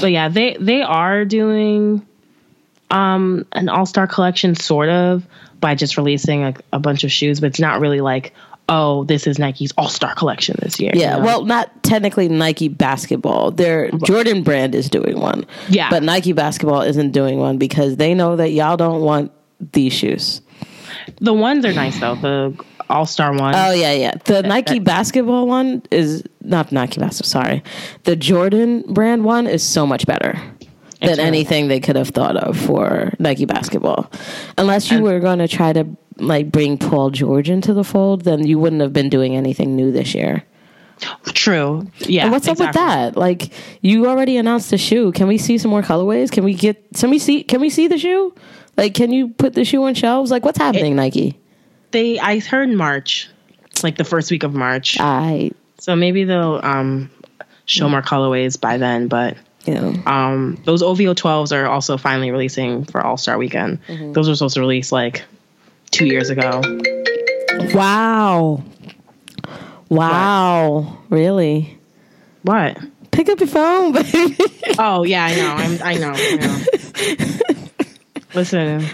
Speaker 2: But yeah, they they are doing um an all-star collection sort of by just releasing a, a bunch of shoes, but it's not really like, oh, this is Nike's all-star collection this year.
Speaker 1: Yeah,
Speaker 2: you know?
Speaker 1: well, not technically Nike basketball. Their Jordan brand is doing one.
Speaker 2: Yeah.
Speaker 1: but Nike basketball isn't doing one because they know that y'all don't want these shoes.
Speaker 2: the ones are nice though. The All Star one.
Speaker 1: Oh yeah, yeah. The Nike basketball one is not Nike basketball. Sorry, the Jordan brand one is so much better than anything they could have thought of for Nike basketball. Unless you
Speaker 2: And-
Speaker 1: were going to try to like bring Paul George into the fold, then you wouldn't have been doing anything new this year.
Speaker 2: True. Yeah.
Speaker 1: And what's up with that? Like you already announced the shoe. Can we see some more colorways? Can we get? Can we see? Can we see the shoe? Like, can you put the shoe on shelves? Like, what's happening, Nike?
Speaker 2: They I heard March, like the first week of March.
Speaker 1: I,
Speaker 2: so maybe they'll um show more colorways by then. But
Speaker 1: you know,
Speaker 2: um those OVO 12s are also finally releasing for All Star Weekend. Those were supposed to release like two years ago.
Speaker 1: wow, wow, really?
Speaker 2: What?
Speaker 1: Pick up your phone, baby.
Speaker 2: Oh yeah, I know. I'm, I know. I know. Listen,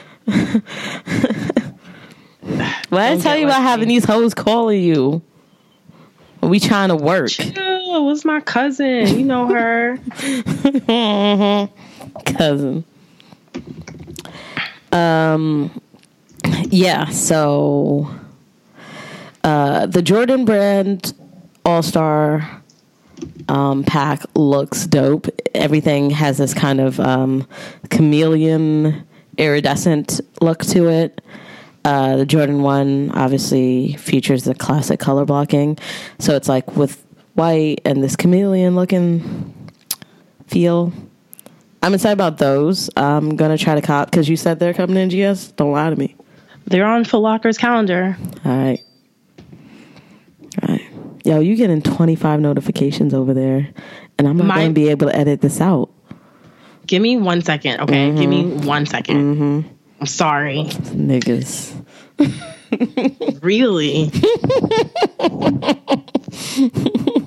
Speaker 1: Why I tell you about having these hoes calling you? Are We trying to work.
Speaker 2: chill. What's my cousin? You know her.
Speaker 1: cousin. Um, yeah. So, uh, the Jordan brand All Star um, pack looks dope. Everything has this kind of um, chameleon, iridescent look to it. Uh, the Jordan one obviously features the classic color blocking, so it's like with white and this chameleon looking feel. I'm excited about those. I'm gonna try to cop because you said they're coming in GS. Don't lie to me.
Speaker 2: They're on Foot Locker's calendar.
Speaker 1: All right. All right. Yo, you getting 25 notifications over there, and I'm not
Speaker 2: My-
Speaker 1: gonna be able to edit this out.
Speaker 2: Give me one second, okay? Give me mm-hmm. one second. Mm-hmm. I'm sorry.
Speaker 1: Niggas.
Speaker 2: Really?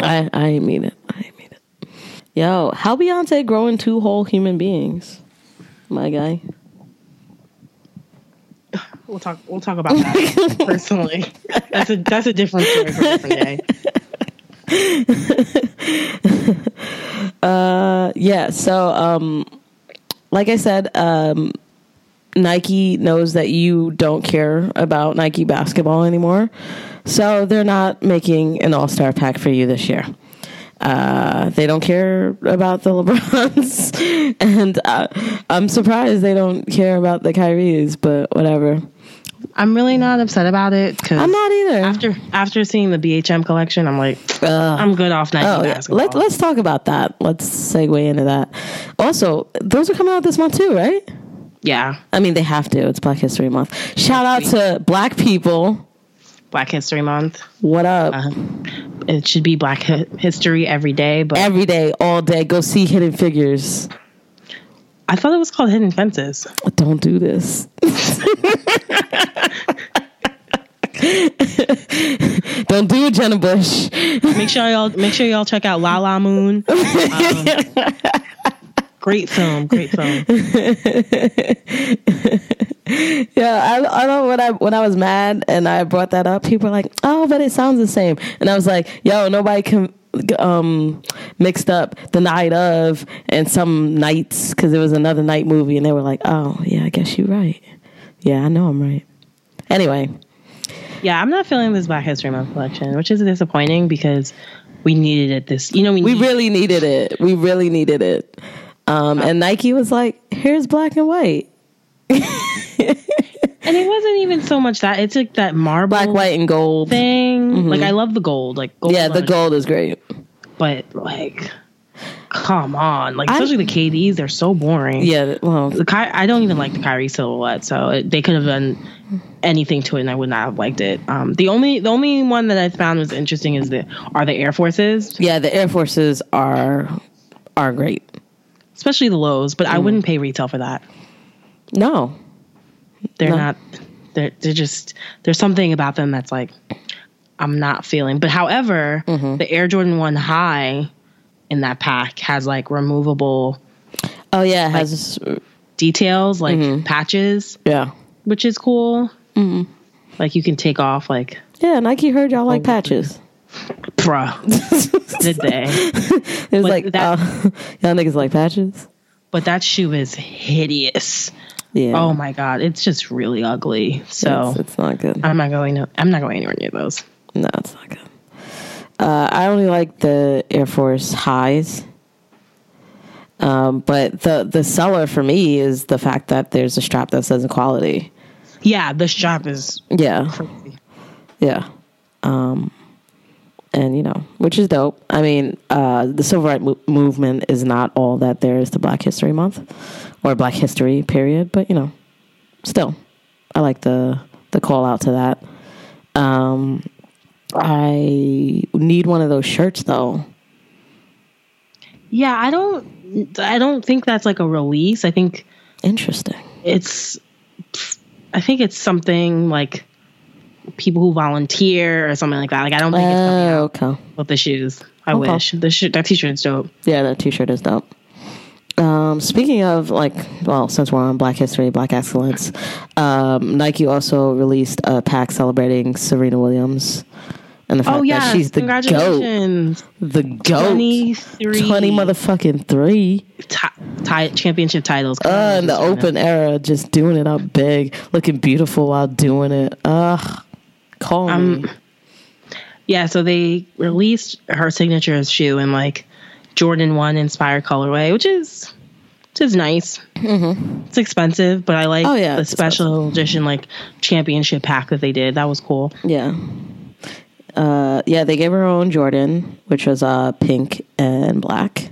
Speaker 1: I I mean it. I mean it. Yo, how Beyonce growing two whole human beings? My guy.
Speaker 2: We'll talk. We'll talk about that personally. That's a that's a different story for a different day.
Speaker 1: uh, yeah so um like i said um nike knows that you don't care about nike basketball anymore so they're not making an all-star pack for you this year uh, they don't care about the LeBrons, and uh, I'm surprised they don't care about the Kyries. But whatever,
Speaker 2: I'm really not upset about it because
Speaker 1: I'm not either.
Speaker 2: after after seeing the BHM collection, I'm like, I'm good off Nike
Speaker 1: Oh,
Speaker 2: basketball.
Speaker 1: Let, let's talk about that. Let's segue into that. Also, those are coming out this month too, right?
Speaker 2: Yeah,
Speaker 1: I mean, they have to. It's Black History Month. Shout out to Black people.
Speaker 2: Black History Month.
Speaker 1: What up?
Speaker 2: Uh, it should be Black hi- History every day, but
Speaker 1: Every day, all day, go see Hidden Figures.
Speaker 2: I thought it was called Hidden Fences.
Speaker 1: Don't do this. Don't do it, Jenna Bush.
Speaker 2: Make sure y'all make sure y'all check out La La Moon. Um, great film, great film.
Speaker 1: Yeah, I, I know when I when I was mad and I brought that up, people were like, "Oh, but it sounds the same," and I was like, "Yo, nobody can." um mixed up the night of and some nights because it was another night movie and they were like oh yeah i guess you're right yeah i know i'm right anyway
Speaker 2: Yeah, I'm not feeling this Black History Month collection, which is disappointing because we needed it this. You know, we,
Speaker 1: we
Speaker 2: need-
Speaker 1: really needed it we really needed it um and nike was like here's black and white.
Speaker 2: And it wasn't even so much that it's like that marble
Speaker 1: black white and gold.
Speaker 2: thing. Like I love the gold, like gold
Speaker 1: yeah the gold is great.
Speaker 2: But like, come on, like
Speaker 1: I-
Speaker 2: especially the KDs, they're so boring.
Speaker 1: yeah well
Speaker 2: the Ky- I don't even like the Kyrie silhouette, so it, they could have done anything to it, and I would not have liked it. Um, the only the only one that I found was interesting is the are the Air Forces,
Speaker 1: yeah the air forces are are great
Speaker 2: especially the lows, but
Speaker 1: Mm.
Speaker 2: I wouldn't pay retail for that.
Speaker 1: no
Speaker 2: They're
Speaker 1: No.
Speaker 2: not. They're they're just there's something about them that's like I'm not feeling. But however,
Speaker 1: Mm-hmm.
Speaker 2: the Air Jordan One High in that pack has like removable
Speaker 1: oh yeah it has this,
Speaker 2: details, like
Speaker 1: Mm-hmm.
Speaker 2: patches,
Speaker 1: yeah
Speaker 2: which is cool.
Speaker 1: Mm-hmm.
Speaker 2: Like you can take off like
Speaker 1: yeah nike heard y'all like patches
Speaker 2: bruh. Did they?
Speaker 1: it was
Speaker 2: But
Speaker 1: like
Speaker 2: that-
Speaker 1: uh, y'all niggas like patches
Speaker 2: But that shoe is hideous.
Speaker 1: Yeah.
Speaker 2: Oh my god, it's just really ugly. So
Speaker 1: it's, it's not good.
Speaker 2: I'm not going to. I'm not going anywhere near those.
Speaker 1: No, it's not good. Uh, I only like the Air Force highs. Um, but the the seller for me is the fact that there's a strap that says equality.
Speaker 2: Yeah, the strap is
Speaker 1: Yeah,
Speaker 2: crazy.
Speaker 1: yeah. Um, and you know, which is dope. I mean, uh, the civil rights mo- movement is not all that there is to Black History Month or Black History period, but you know, still, I like the the call out to that. Um, I need one of those shirts though.
Speaker 2: Yeah, I don't. I don't think that's like a release. I think
Speaker 1: Interesting.
Speaker 2: it's. I think it's something like people who volunteer or something like that. Like I don't think it's coming
Speaker 1: Oh,
Speaker 2: out
Speaker 1: okay.
Speaker 2: with the shoes. I
Speaker 1: Okay.
Speaker 2: wish the sh- that t-shirt is dope.
Speaker 1: Yeah, that T-shirt is dope. Um, speaking of like, well, since we're on Black History, Black Excellence, um, Nike also released a pack celebrating Serena Williams and the fact
Speaker 2: Oh yeah,
Speaker 1: that she's the goat, the goat,
Speaker 2: Twenty three,
Speaker 1: twenty motherfucking three.
Speaker 2: ti- championship titles.
Speaker 1: Uh, in the open era, just doing it up big, looking beautiful while doing it. Ugh, call
Speaker 2: Um,
Speaker 1: me.
Speaker 2: Yeah, so they released her signature shoe in like Jordan One inspired colorway, which is which is nice. Mm-hmm. It's expensive, but I like
Speaker 1: Oh, yeah,
Speaker 2: the special edition like championship pack that they did. That was cool.
Speaker 1: Yeah. Uh, yeah, they gave her her own Jordan, which was uh, pink and black.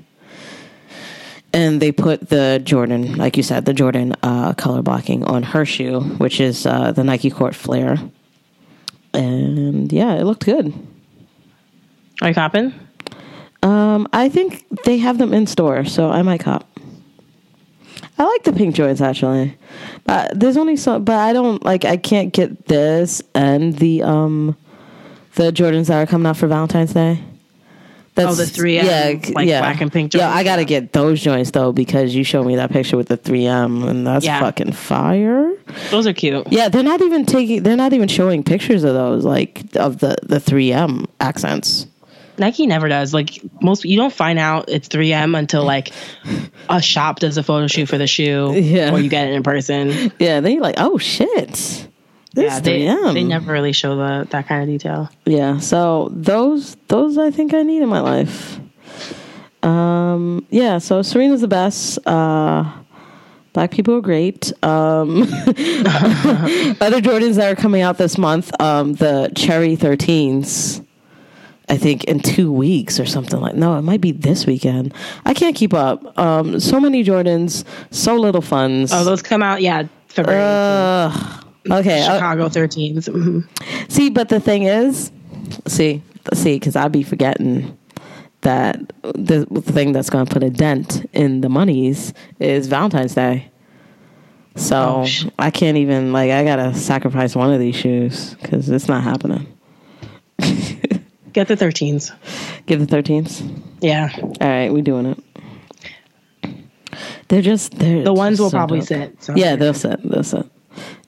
Speaker 1: And they put the Jordan, like you said, the Jordan uh, color blocking on her shoe, which is uh, the Nike Court Flare. And yeah, it looked good.
Speaker 2: Are you copping?
Speaker 1: Um, I think they have them in store, so I might cop. I like the pink joints actually, but there's only so. But I don't like. I can't get this and the um, the Jordans that are coming out for Valentine's Day.
Speaker 2: Oh, the 3M, like black and pink
Speaker 1: Yeah. I gotta get those joints though because you showed me that picture with the 3M and that's
Speaker 2: Yeah.
Speaker 1: fucking fire.
Speaker 2: Those are cute.
Speaker 1: Yeah, they're not even taking. They're not even showing pictures of those like of the the 3M accents.
Speaker 2: Nike never does. Like most, you don't find out it's 3M until like a shop does a photo shoot for the shoe,
Speaker 1: Yeah.
Speaker 2: or you get it in person.
Speaker 1: Yeah, they like, oh shit.
Speaker 2: Yeah, they,
Speaker 1: 3M.
Speaker 2: they never really show the that kind of detail.
Speaker 1: Yeah, so those those I think I need in my life. Um, yeah, so Serena's the best. Uh, black people are great. Um, other Jordans that are coming out this month, um, the Cherry 13s. I think in two weeks or something like. No, it might be this weekend. I can't keep up. Um, so many Jordans, so little funds.
Speaker 2: Oh, those come out, yeah, February.
Speaker 1: Ugh. Okay, uh,
Speaker 2: Chicago 13s. Mhm.
Speaker 1: See, but the thing is, see, see, because I'd be forgetting that the, the thing that's going to put a dent in the monies is Valentine's Day. So
Speaker 2: Oh, sh-
Speaker 1: I can't even like I gotta sacrifice one of these shoes because it's not happening.
Speaker 2: Get the 13s.
Speaker 1: Give the thirteens.
Speaker 2: Yeah,
Speaker 1: All right, we doing it. They're just they're
Speaker 2: the ones will
Speaker 1: so
Speaker 2: probably
Speaker 1: dope.
Speaker 2: sit. So.
Speaker 1: Yeah, they'll sit. They'll sit.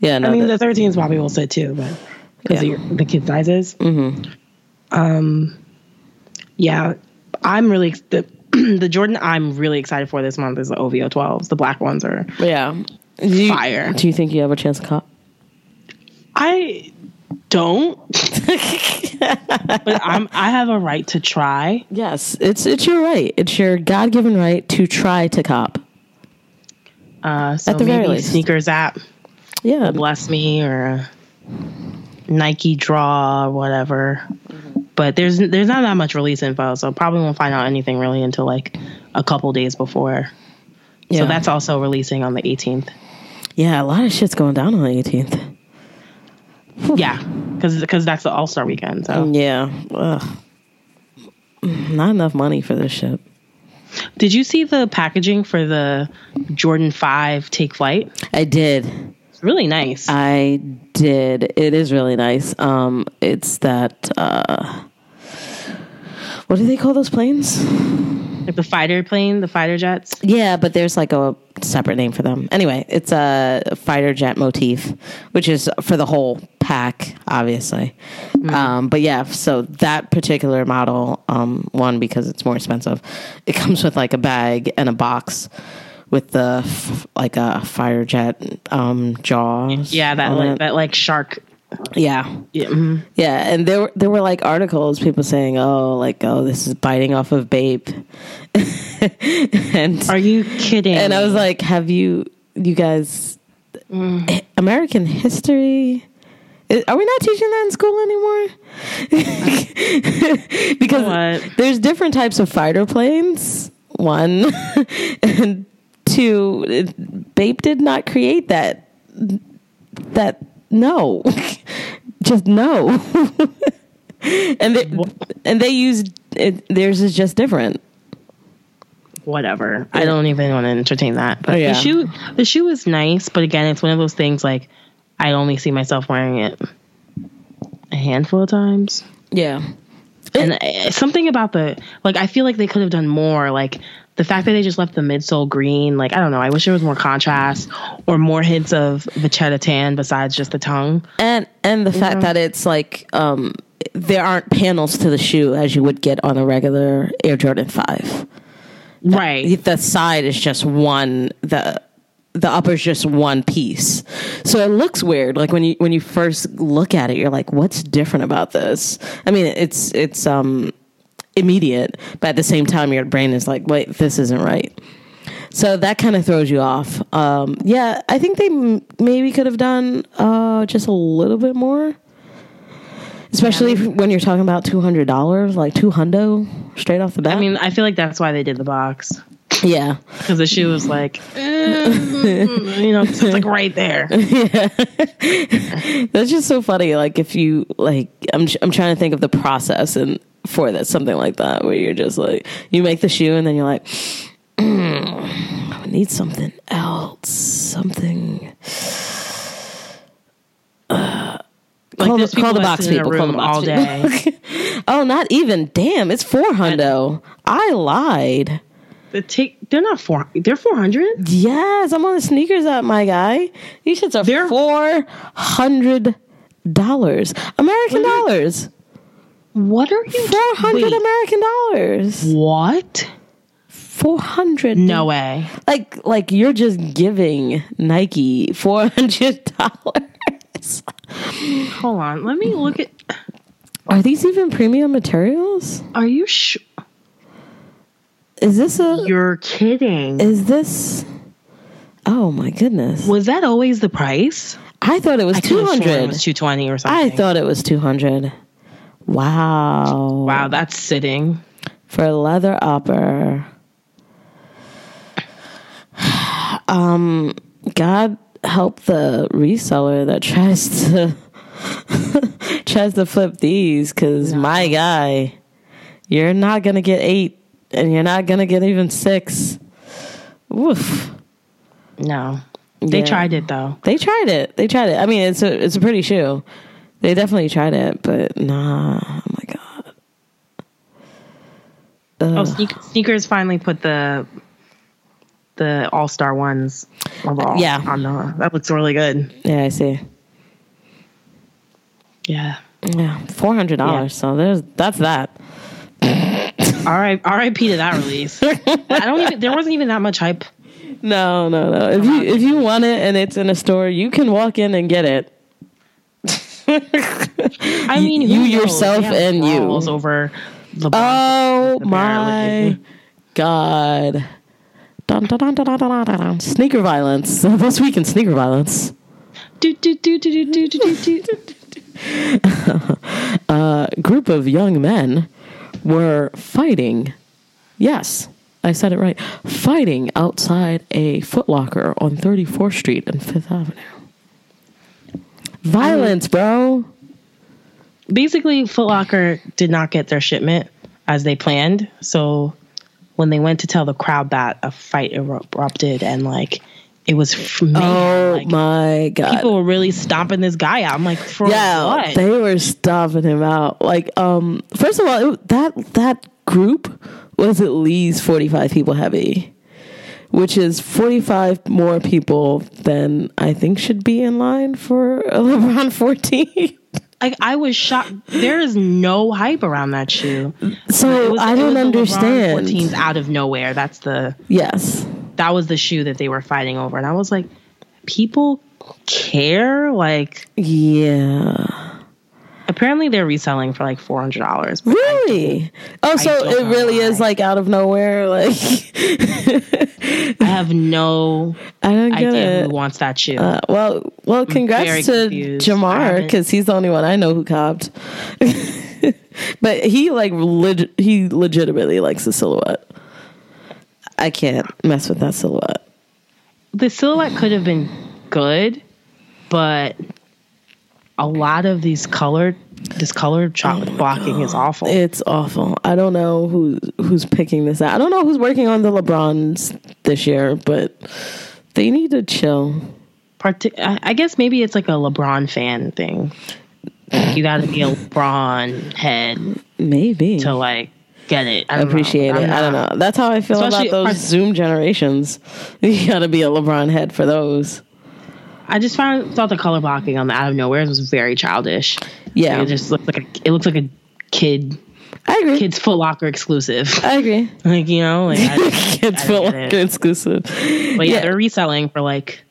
Speaker 1: Yeah, no.
Speaker 2: I mean
Speaker 1: the-
Speaker 2: the 13s probably will sit too, but because
Speaker 1: Yeah.
Speaker 2: the kid sizes. Mm-hmm. Um, yeah, I'm really the the Jordan I'm really excited for this month is the OVO 12s. The black ones are
Speaker 1: yeah. Do you,
Speaker 2: fire.
Speaker 1: Do you think you have a chance to cop?
Speaker 2: I don't, but I'm I have a right to try.
Speaker 1: Yes, it's it's your right. It's your God given right to try to cop.
Speaker 2: Uh, so
Speaker 1: At the very least.
Speaker 2: sneakers app
Speaker 1: Yeah,
Speaker 2: bless me or Nike draw or whatever. Mm-hmm. But there's there's not that much release info, so probably won't find out anything really until like a couple days before.
Speaker 1: yeah.
Speaker 2: So that's also releasing on the 18th.
Speaker 1: yeah. A lot of shit's going down on the 18th.
Speaker 2: Yeah, because that's the All Star weekend. So mm,
Speaker 1: Yeah, Ugh. not enough money for this shit.
Speaker 2: did you see the packaging for the Jordan Five Take Flight?
Speaker 1: I did.
Speaker 2: It's really nice.
Speaker 1: I did. It is really nice. Um, it's that. Uh, what do they call those planes?
Speaker 2: like the fighter plane, the fighter jets.
Speaker 1: Yeah, but there's like a separate name for them. Anyway, it's a fighter jet motif, which is for the whole pack, obviously. Um, but yeah, so that particular model, um, one because it's more expensive, it comes with like a bag and a box with the f- like a fire jet um, jaws.
Speaker 2: Yeah, that like,
Speaker 1: it.
Speaker 2: that like shark.
Speaker 1: yeah.
Speaker 2: Yeah, mhm.
Speaker 1: Yeah, and there were there were like articles, people saying, "Oh, like oh, this is biting off of Bape." and
Speaker 2: Are you kidding?
Speaker 1: and I was like, "Have you you guys
Speaker 2: Mm.
Speaker 1: American history?" Are we not teaching that in school anymore? because
Speaker 2: What?
Speaker 1: there's different types of fighter planes. One and two, it, Bape did not create that. That no, just no. and they, and they used it, theirs is just different.
Speaker 2: whatever. I don't even want to entertain that. But
Speaker 1: Oh, yeah.
Speaker 2: the shoe, the shoe is nice, but again, it's one of those things like I only see myself wearing it a handful of times.
Speaker 1: Yeah,
Speaker 2: and uh, something about the like I feel like they could have done more like the fact that they just left the midsole green like I don't know I wish there was more contrast or more hints of vachetta tan besides just the tongue
Speaker 1: and and the fact that it's like um there aren't panels to the shoe as you would get on a regular Air Jordan Five.
Speaker 2: right
Speaker 1: The side is just one the the upper is just one piece. So it looks weird. Like when you when you first look at it, you're like, what's different about this? I mean, it's it's um immediate, but at the same time your brain is like, wait, this isn't right. So that kind of throws you off. Um, yeah, I think they m- maybe could have done uh, just a little bit more, especially if- when you're talking about two hundred dollars, like two hundo straight off the bat.
Speaker 2: I mean I feel like that's why they did the box
Speaker 1: yeah,
Speaker 2: because the shoe was like eh, you know it's like right there Yeah,
Speaker 1: that's just so funny. Like if you like, I'm I'm trying to think of the process and for that something like that where you're just like you make the shoe and then you're like, "Mm, I need something else, something.
Speaker 2: like
Speaker 1: call the, call the box
Speaker 2: sit in a
Speaker 1: people. Call the box
Speaker 2: all
Speaker 1: people.
Speaker 2: day
Speaker 1: oh, not even. Damn, it's four hundo. I lied.
Speaker 2: the take they're not four they're 400
Speaker 1: Yes, I'm on the sneakers app, my guy. These shits are
Speaker 2: They're-
Speaker 1: four hundred dollars, American
Speaker 2: What are you-
Speaker 1: dollars.
Speaker 2: What are you
Speaker 1: Four hundred American dollars.
Speaker 2: what
Speaker 1: Four hundred.
Speaker 2: no way
Speaker 1: like like you're just giving Nike four hundred dollars.
Speaker 2: hold on let me look at
Speaker 1: Are these even premium materials?
Speaker 2: are you sure
Speaker 1: Is this a?
Speaker 2: You're kidding.
Speaker 1: Is this? Oh my goodness!
Speaker 2: was that always the price?
Speaker 1: I thought it was two
Speaker 2: sworn It was 220 or something.
Speaker 1: I thought it was two hundred. Wow!
Speaker 2: Wow, that's sitting.
Speaker 1: for a leather upper. Um, God help the reseller that tries to tries to flip these, because my guy, you're not gonna get eight, and you're not gonna get even six. Woof.
Speaker 2: No. They
Speaker 1: Yeah.
Speaker 2: tried it though.
Speaker 1: They tried it. They tried it. I mean, it's a it's a pretty shoe. They definitely tried it, but nah. Oh my god.
Speaker 2: Oh, sneak, sneakers finally put the the All Star ones. overall
Speaker 1: Yeah.
Speaker 2: on the that looks really good.
Speaker 1: Yeah, I see.
Speaker 2: Yeah.
Speaker 1: Yeah, four hundred dollars. So there's that's that.
Speaker 2: All right, R.I.P. to that release. I don't even. There wasn't even that much hype.
Speaker 1: No, no, no. If you if you want it and it's in a store, you can walk in and get it.
Speaker 2: I mean,
Speaker 1: you
Speaker 2: knows?
Speaker 1: yourself and you.
Speaker 2: over LeBron.
Speaker 1: Oh
Speaker 2: the
Speaker 1: my god. Dun, dun, dun, dun, dun, dun, dun. Sneaker violence. This week in sneaker violence.
Speaker 2: Do, do, do, do, do, do, do, do.
Speaker 1: A uh, group of young men were fighting. Yes, I said it right. Fighting outside a Footlocker on 34th Street and Fifth Avenue. Violence, bro.
Speaker 2: basically Foot Locker did not get their shipment as they planned. So when they went to tell the crowd that a fight erupted and like it was
Speaker 1: Oh
Speaker 2: like,
Speaker 1: my god.
Speaker 2: people were really stomping this guy out. I'm like, for
Speaker 1: yeah,
Speaker 2: what?
Speaker 1: they were stomping him out. Like, um, first of all, it, that that group was at least forty five people heavy, which is forty five more people than I think should be in line for a LeBron fourteen.
Speaker 2: like I was shocked. There is no hype around that shoe.
Speaker 1: So
Speaker 2: was-
Speaker 1: I don't understand.
Speaker 2: 14s out of nowhere. That's the
Speaker 1: Yes,
Speaker 2: that was the shoe that they were fighting over, and I was like, people care. Like,
Speaker 1: Yeah.
Speaker 2: Apparently they're reselling for like four hundred dollars.
Speaker 1: Really? Oh, so it really is like out of nowhere. Like
Speaker 2: I have no
Speaker 1: I don't get
Speaker 2: idea
Speaker 1: it.
Speaker 2: who wants that shoe.
Speaker 1: Uh, well, well, congrats to
Speaker 2: confused.
Speaker 1: Jamar because he's the only one I know who copped. but he like leg- he legitimately likes the silhouette. I can't mess with that silhouette.
Speaker 2: the silhouette could have been good, but a lot of these colored this colored chocolate oh blocking is awful.
Speaker 1: It's awful. I don't know who who's picking this out. I don't know who's working on the LeBrons this year, but they need to chill.
Speaker 2: Parti- I guess maybe it's like a LeBron fan thing. Like you got to be a LeBron head
Speaker 1: Maybe.
Speaker 2: to like get it. I know.
Speaker 1: appreciate
Speaker 2: I'm
Speaker 1: it. I don't know. That's how I feel
Speaker 2: Especially
Speaker 1: about those
Speaker 2: part-
Speaker 1: Zoom generations. You got to be a LeBron head for those.
Speaker 2: I just found thought the color blocking on the out of nowhere was very childish.
Speaker 1: Yeah,
Speaker 2: It just looked like a it looks like a kid
Speaker 1: I agree.
Speaker 2: kid's Foot Locker exclusive.
Speaker 1: I agree.
Speaker 2: like you know, like I,
Speaker 1: Kids
Speaker 2: I get
Speaker 1: like exclusive.
Speaker 2: but yeah, they're reselling for like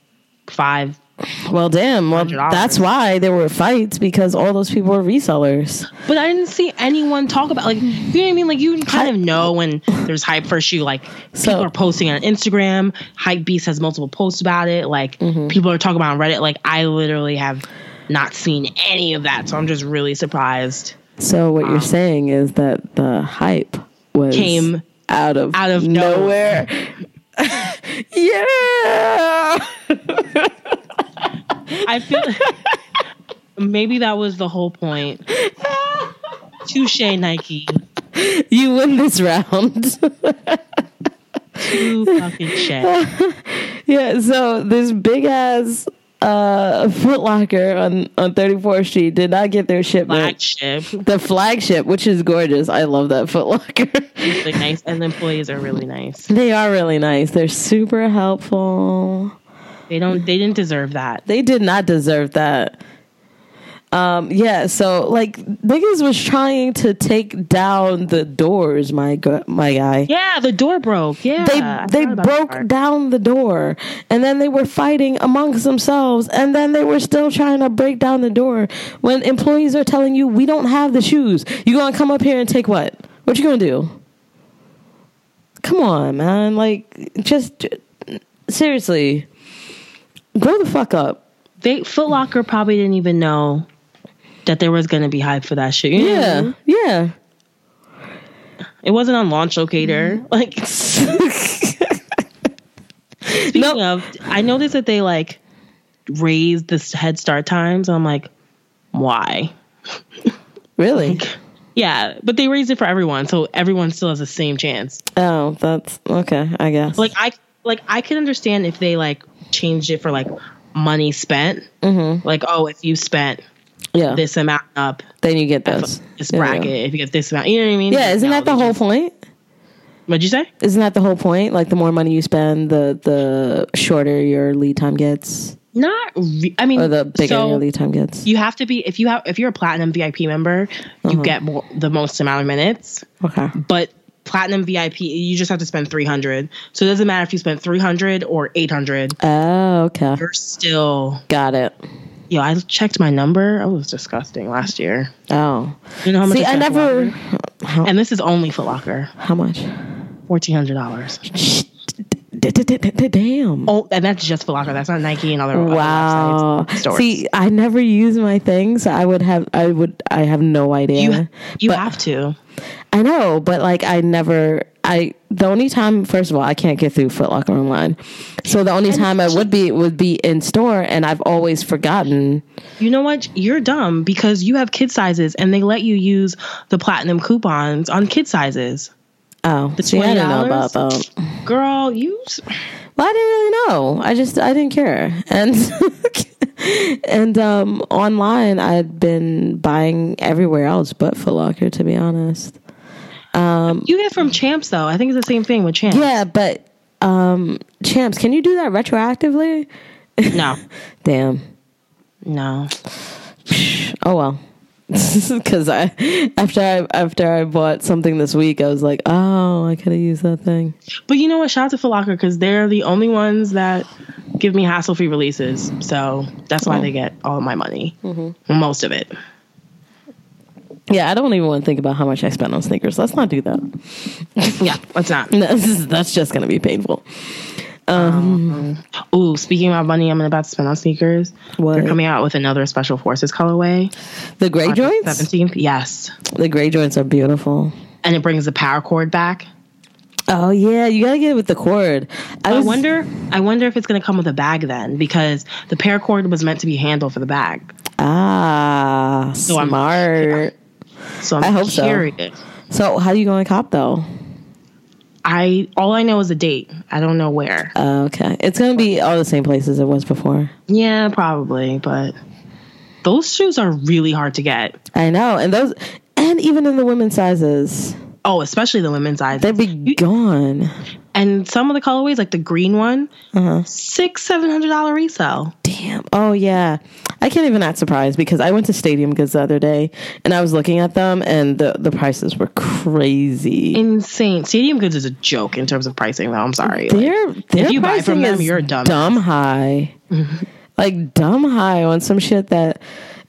Speaker 2: five.
Speaker 1: Well, damn. Well, that's why there were fights because all those people were resellers.
Speaker 2: But I didn't see anyone talk about like you know what I mean. Like you kind of know when there's hype for a shoe. Like
Speaker 1: So-
Speaker 2: people are posting on Instagram. Hype Beast has multiple posts about it. Like
Speaker 1: Mm-hmm.
Speaker 2: people are talking about on Reddit. Like I literally have not seen any of that. So I'm just really surprised.
Speaker 1: So what you're saying is that the hype was
Speaker 2: Came
Speaker 1: out of
Speaker 2: out of
Speaker 1: nowhere. yeah.
Speaker 2: I feel maybe that was the whole point. Touche Nike.
Speaker 1: You win this round.
Speaker 2: Too fucking shit.
Speaker 1: Yeah, so this big ass uh Foot Locker on on 34th Street did not get their shipment.
Speaker 2: Flagship.
Speaker 1: The flagship, which is gorgeous. I love that Foot Locker.
Speaker 2: Really nice. And the employees are really nice.
Speaker 1: they are really nice. They're super helpful.
Speaker 2: They don't they didn't deserve that.
Speaker 1: They did not deserve that. Um, yeah, so like niggas was trying to take down the doors, my gu- my guy.
Speaker 2: Yeah, the door broke. Yeah.
Speaker 1: they they
Speaker 2: forgot about that
Speaker 1: broke down the door and then they were fighting amongst themselves and then they were still trying to break down the door when employees are telling you we don't have the shoes you gonna come up here and take what what you gonna do come on man like just seriously grow the fuck up
Speaker 2: They Foot Locker probably didn't even know that there was gonna be hype for that shit. You know what I
Speaker 1: yeah
Speaker 2: mean?
Speaker 1: yeah
Speaker 2: It wasn't on launch locator. Mm-hmm. Like speaking
Speaker 1: No.
Speaker 2: of, I noticed that they like raised the head start times. I'm like, why?
Speaker 1: really
Speaker 2: Yeah, but they raised it for everyone, so everyone still has the same chance.
Speaker 1: oh that's okay i guess
Speaker 2: Like I like I can understand if they like changed it for like money spent.
Speaker 1: Mm-hmm.
Speaker 2: Like, oh, if you spent
Speaker 1: yeah
Speaker 2: this amount up
Speaker 1: then you get this
Speaker 2: this
Speaker 1: Yeah, yeah.
Speaker 2: bracket, if you get this amount, you know what I mean?
Speaker 1: yeah isn't
Speaker 2: No,
Speaker 1: that the whole
Speaker 2: just-
Speaker 1: point
Speaker 2: What'd you say?
Speaker 1: Isn't that the whole point? Like the more money you spend, the the shorter your lead time gets,
Speaker 2: Not. Re- I mean,
Speaker 1: or the bigger
Speaker 2: so
Speaker 1: your lead time gets.
Speaker 2: you have to be if you have if you're a platinum VIP member,
Speaker 1: Uh-huh.
Speaker 2: you get more, the most amount of minutes.
Speaker 1: Okay.
Speaker 2: But platinum VIP, you just have to spend three hundred. So it doesn't matter if you spent three hundred or eight hundred.
Speaker 1: Oh, okay.
Speaker 2: You're still.
Speaker 1: Got it.
Speaker 2: Yo, I checked my number. I was disgusting last year.
Speaker 1: Oh,
Speaker 2: You know how much?
Speaker 1: see, I never. How,
Speaker 2: And this is only Foot Locker,
Speaker 1: how much?
Speaker 2: fourteen hundred dollars.
Speaker 1: Damn.
Speaker 2: Oh, and that's just Foot Locker. That's not Nike and other other
Speaker 1: Wow.
Speaker 2: stores.
Speaker 1: See, I never use my things. I would have. I would. I have no idea.
Speaker 2: you you
Speaker 1: but-
Speaker 2: have to.
Speaker 1: I know, but like I never I the only time first of all I can't get through Foot Locker online. So the only time I would be would be in store and I've always forgotten.
Speaker 2: You know what? You're dumb because you have kid sizes and they let you use the platinum coupons on kid sizes.
Speaker 1: Oh, see, I didn't know about
Speaker 2: $20?
Speaker 1: that.
Speaker 2: Girl, you
Speaker 1: Well, I didn't really know. I just I didn't care. And and um online I'd been buying everywhere else but Foot Locker to be honest.
Speaker 2: Um, you get from Champs though. I think it's the same thing with Champs.
Speaker 1: Yeah, but um champs, can you do that retroactively?
Speaker 2: No.
Speaker 1: Damn.
Speaker 2: No.
Speaker 1: Oh well. because I after I after I bought something this week, I was like, oh, I could have used that thing.
Speaker 2: But you know what? Shout out to Foot Locker because they're the only ones that give me hassle free releases. So that's why
Speaker 1: Oh.
Speaker 2: they get all my money, mm-hmm. most of it.
Speaker 1: Yeah, I don't even want to think about how much I spent on sneakers. Let's not do that.
Speaker 2: Yeah, let's not.
Speaker 1: That's, just- that's just gonna be painful.
Speaker 2: Ooh, speaking about money, I'm about to spend on sneakers.
Speaker 1: What?
Speaker 2: They're coming out with another Special Forces colorway.
Speaker 1: The gray joints.
Speaker 2: Seventeenth, yes,
Speaker 1: The gray joints are beautiful.
Speaker 2: and it brings the paracord back.
Speaker 1: Oh yeah, you gotta get it with the cord. I,
Speaker 2: I wonder. I wonder if it's to come with a bag then, because the paracord was meant to be a handle for the bag.
Speaker 1: Ah, so
Speaker 2: I'm-
Speaker 1: smart.
Speaker 2: So I'm
Speaker 1: I hope so.
Speaker 2: curious.
Speaker 1: So how do you going to cop though?
Speaker 2: I all I know is a date. I don't know where.
Speaker 1: Uh, okay, it's gonna be all the same places it was before.
Speaker 2: Yeah, probably, but those shoes are really hard to get.
Speaker 1: I know, and those, and even in the women's sizes,
Speaker 2: Oh, especially the women's sizes.
Speaker 1: They'd be gone.
Speaker 2: And some of the colorways, like the green one,
Speaker 1: Uh-huh.
Speaker 2: six, seven hundred dollar resale.
Speaker 1: Damn. Oh yeah. I can't even act surprised because I went to Stadium Goods the other day and I was looking at them and the, the prices were crazy.
Speaker 2: Insane. Stadium Goods is a joke in terms of pricing, though. I'm sorry. Like,
Speaker 1: Their
Speaker 2: if you buy from them,
Speaker 1: is
Speaker 2: you're dumb.
Speaker 1: dumb high. like dumb high on some shit that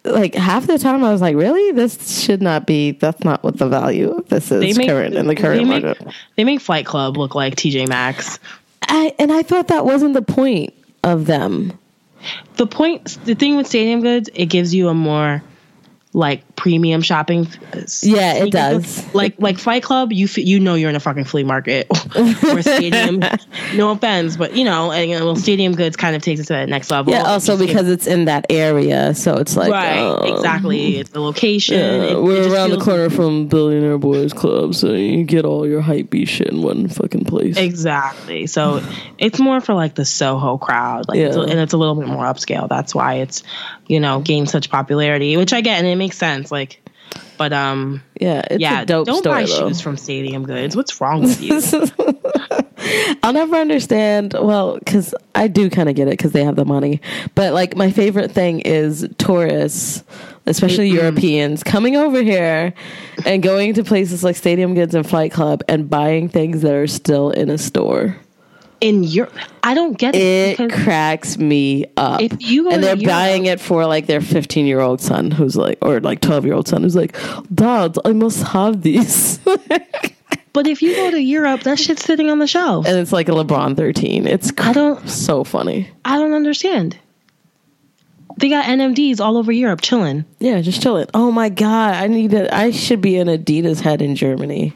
Speaker 1: like half the time I was like, really? This should not be that's not what the value of this is current in the current
Speaker 2: they make,
Speaker 1: market.
Speaker 2: They make Flight Club look like TJ Maxx.
Speaker 1: I, and I thought that wasn't the point of them.
Speaker 2: The point, the thing with Stadium Goods, it gives you a more like premium shopping. uh,
Speaker 1: Yeah, it does.
Speaker 2: Like like Flight Club, you f- you know you're in a fucking flea market or Stadium. no offense, but you know, and, well, Stadium Goods kind of takes it to that next level.
Speaker 1: Yeah, also because it's in that area, so it's like
Speaker 2: right,
Speaker 1: um,
Speaker 2: exactly. It's the location.
Speaker 1: Yeah,
Speaker 2: It- it
Speaker 1: we're
Speaker 2: just
Speaker 1: around the corner from Billionaire Boys Club, so you get all your hype shit in one fucking place.
Speaker 2: Exactly. So it's more for like the Soho crowd, like, it's a- and it's a little bit more upscale. That's why it's, you know, gained such popularity, which I get, and it makes sense. Like, but um,
Speaker 1: yeah, it's
Speaker 2: yeah, don't
Speaker 1: story
Speaker 2: buy
Speaker 1: though.
Speaker 2: shoes from Stadium Goods. What's wrong with you?
Speaker 1: I'll never understand. Well, because I do kind of get it because they have the money. But like my favorite thing is tourists, especially Europeans, coming over here and going to places like Stadium Goods and Flight Club and buying things that are still in a store.
Speaker 2: In Europe, I don't get it.
Speaker 1: It cracks me up.
Speaker 2: If you go
Speaker 1: and they're
Speaker 2: Europe-
Speaker 1: buying it for like their 15 year old son who's like, or like 12 year old son who's like, Dad, I must have these.
Speaker 2: but if you go to Europe, that shit's sitting on the shelf.
Speaker 1: and it's like a LeBron 13. It's
Speaker 2: I don't,
Speaker 1: so funny.
Speaker 2: I don't understand. They got NMDs all over Europe chilling.
Speaker 1: Yeah, just chilling. Oh my god, I need it. I should be an Adidas head in Germany.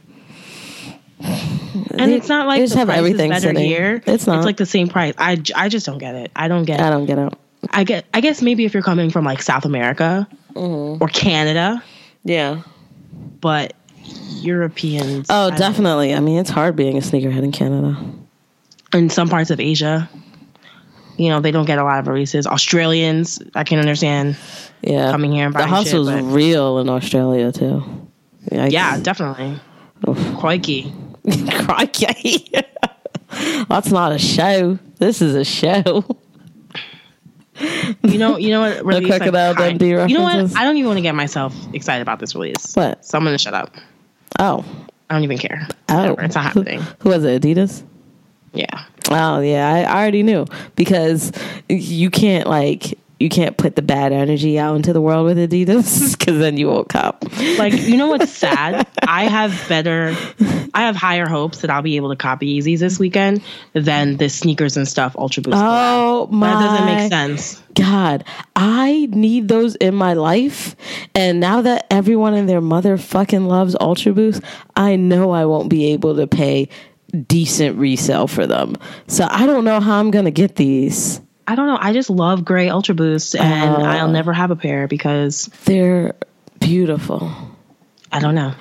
Speaker 2: And it's not like
Speaker 1: they
Speaker 2: the
Speaker 1: just have
Speaker 2: price
Speaker 1: everything
Speaker 2: is better
Speaker 1: sitting.
Speaker 2: here.
Speaker 1: It's not.
Speaker 2: It's like the same price. I, I just don't get it. I don't get.
Speaker 1: I don't get it.
Speaker 2: I get. I guess maybe if you're coming from like South America
Speaker 1: Mm-hmm.
Speaker 2: or Canada,
Speaker 1: Yeah.
Speaker 2: but Europeans.
Speaker 1: Oh,
Speaker 2: I
Speaker 1: definitely. I mean, it's hard being a sneakerhead in Canada.
Speaker 2: In some parts of Asia, you know, they don't get a lot of releases. Australians, I can understand.
Speaker 1: Yeah,
Speaker 2: Coming here and
Speaker 1: the
Speaker 2: buying shit,
Speaker 1: hustle's
Speaker 2: but-
Speaker 1: real in Australia too. Yikes.
Speaker 2: Yeah, definitely. Crikey.
Speaker 1: crikey. That's not a show. This is a show.
Speaker 2: You know, you know what? release,
Speaker 1: Crocodile
Speaker 2: kind-
Speaker 1: Dundee
Speaker 2: You know what? I don't even want to get myself excited about this release.
Speaker 1: What?
Speaker 2: So I'm gonna shut up.
Speaker 1: Oh,
Speaker 2: I don't even care.
Speaker 1: oh,
Speaker 2: Whatever, it's not happening.
Speaker 1: Who was it? Adidas.
Speaker 2: Yeah.
Speaker 1: Oh yeah, I, I already knew because you can't like you can't put the bad energy out into the world with Adidas because then you won't cop.
Speaker 2: Like, you know what's sad? I have better, I have higher hopes that I'll be able to copy Yeezys this weekend than the Sneakersnstuff Ultra Boost. collab.
Speaker 1: Oh my!
Speaker 2: that doesn't make sense.
Speaker 1: God, I need those in my life, and now that everyone and their mother fucking loves Ultra Boost, I know I won't be able to pay decent resale for them. So I don't know how I'm gonna get these.
Speaker 2: I don't know. I just love gray Ultra Boost, and
Speaker 1: Oh.
Speaker 2: I'll never have a pair because
Speaker 1: They're beautiful.
Speaker 2: I don't know.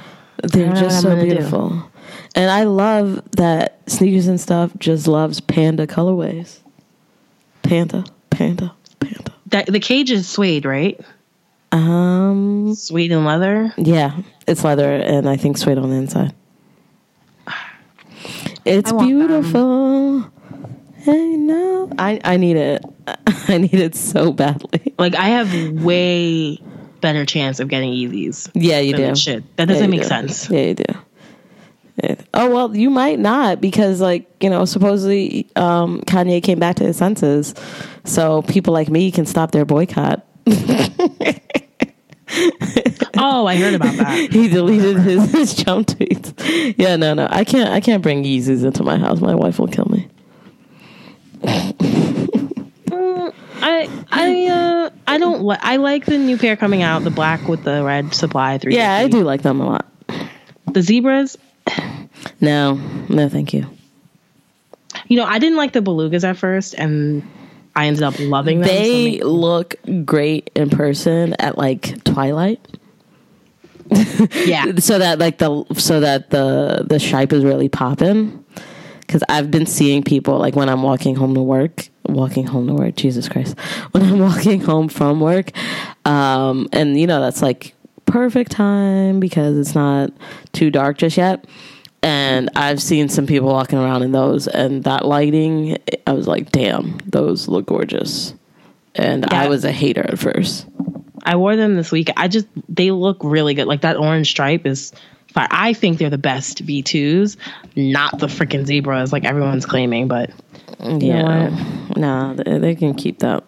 Speaker 1: They're
Speaker 2: don't
Speaker 1: just
Speaker 2: what
Speaker 1: so
Speaker 2: I'm do.
Speaker 1: beautiful. And I love that Sneakersnstuff just loves panda colorways. Panda, panda, panda.
Speaker 2: That the cage is suede, right?
Speaker 1: Um,
Speaker 2: Suede and leather.
Speaker 1: yeah, it's leather and I think suede on the inside. It's
Speaker 2: beautiful. them.
Speaker 1: Hey, no, I I need it. I need it so badly.
Speaker 2: Like I have way better chance of getting Yeezys.
Speaker 1: Yeah, you do.
Speaker 2: it should. That doesn't
Speaker 1: you
Speaker 2: make
Speaker 1: do.
Speaker 2: sense.
Speaker 1: Yeah, you do. Yeah. Oh well, you might not because, like, you know, supposedly um, Kanye came back to his senses, so people like me can stop their boycott.
Speaker 2: Oh, I heard about that.
Speaker 1: he deleted his, his Trump tweets. Yeah, no, no, I can't. I can't bring Yeezys into my house. My wife will kill me.
Speaker 2: I I uh I don't li- I like the new pair coming out, the black with the red supply three.
Speaker 1: Yeah, I do like them a lot.
Speaker 2: The zebras,
Speaker 1: No, no, thank you.
Speaker 2: you know, I didn't like the belugas at first, and I ended up loving them. so
Speaker 1: They
Speaker 2: maybe-
Speaker 1: look great in person at like twilight.
Speaker 2: yeah,
Speaker 1: so that like the so that the the shipe is really popping because i've been seeing people like when i'm walking home to work walking home to work jesus christ when i'm walking home from work um and you know that's like perfect time because it's not too dark just yet and i've seen some people walking around in those and that lighting i was like damn those look gorgeous and i was a hater at first
Speaker 2: I wore them this week. I just they look really good. Like that orange stripe is. I think they're the best V twos, not the freaking zebras like everyone's claiming. But
Speaker 1: Yeah, nah, they, they can keep that.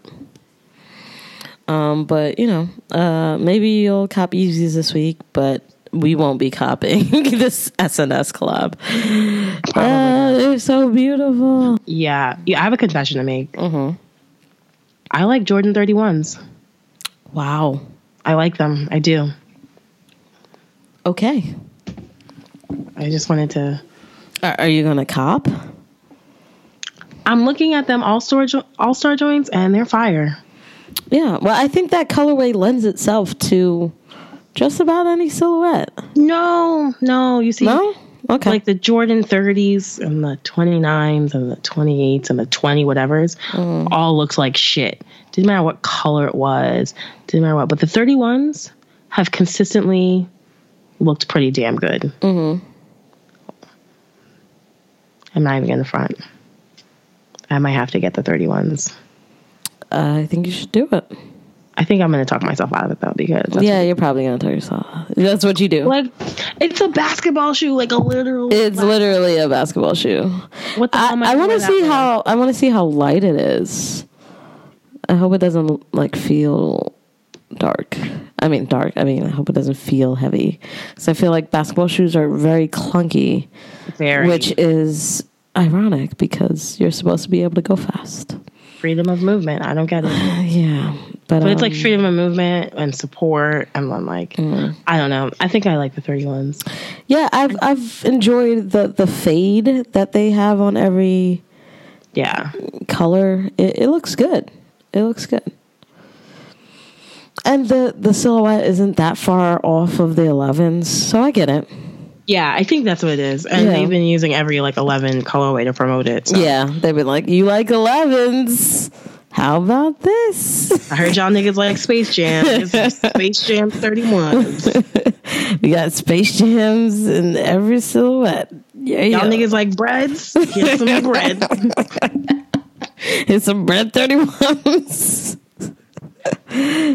Speaker 1: Um, but you know, uh, maybe you'll cop Yeezys this week, but we won't be copying this SNS collab. Ah, they're so beautiful.
Speaker 2: yeah, yeah, I have a confession to make.
Speaker 1: Mhm.
Speaker 2: I like Jordan thirty ones.
Speaker 1: Wow.
Speaker 2: I like them. I do.
Speaker 1: Okay.
Speaker 2: I just wanted to.
Speaker 1: Are, you gonna cop?
Speaker 2: I'm looking at them all star all star joints, and they're fire.
Speaker 1: Yeah. Well, I think that colorway lends itself to just about any silhouette.
Speaker 2: No, no, you see,
Speaker 1: No. Okay.
Speaker 2: like the Jordan 30s and the 29s and the 28s and the 20 whatevers mm. all looks like shit. Didn't matter what color it was, didn't matter what. But the 31s have consistently looked pretty damn good. Mm-hmm. I'm not even in the front. I might have to get the 31s.
Speaker 1: uh, I think you should do it.
Speaker 2: I think I'm going to talk myself out of it though because
Speaker 1: yeah, you're probably gonna tell yourself. That's what you do.
Speaker 2: like it's a basketball shoe, like a literal.
Speaker 1: It's literally a basketball shoe.
Speaker 2: what the hell
Speaker 1: I, I want to see how I want to see how light it is. I hope it doesn't like feel dark. I mean dark. I mean I hope it doesn't feel heavy because I feel like basketball shoes are very clunky,
Speaker 2: Very.
Speaker 1: which is ironic because you're supposed to be able to go fast.
Speaker 2: freedom of movement. I don't get it.
Speaker 1: Yeah, but,
Speaker 2: But it's like
Speaker 1: um,
Speaker 2: freedom of movement and support. And I'm like,
Speaker 1: Mm.
Speaker 2: I don't know. I think I like the 31s.
Speaker 1: yeah, I've I've enjoyed the the fade that they have on every
Speaker 2: Yeah.
Speaker 1: color. It, it looks good. It looks good. And the the silhouette isn't that far off of the 11s, so I get it.
Speaker 2: Yeah, I think that's what it is. And
Speaker 1: Yeah.
Speaker 2: they've been using every like 11 colorway to promote it. So.
Speaker 1: Yeah, they've been like, "You like 11s? How about this?"
Speaker 2: I heard y'all niggas like Space Jam. Space Jam 31s.
Speaker 1: we got Space Jams in every silhouette. Yeah,
Speaker 2: Y'all
Speaker 1: yeah.
Speaker 2: niggas like breads? Here's some bread.
Speaker 1: Here's some bread 31s.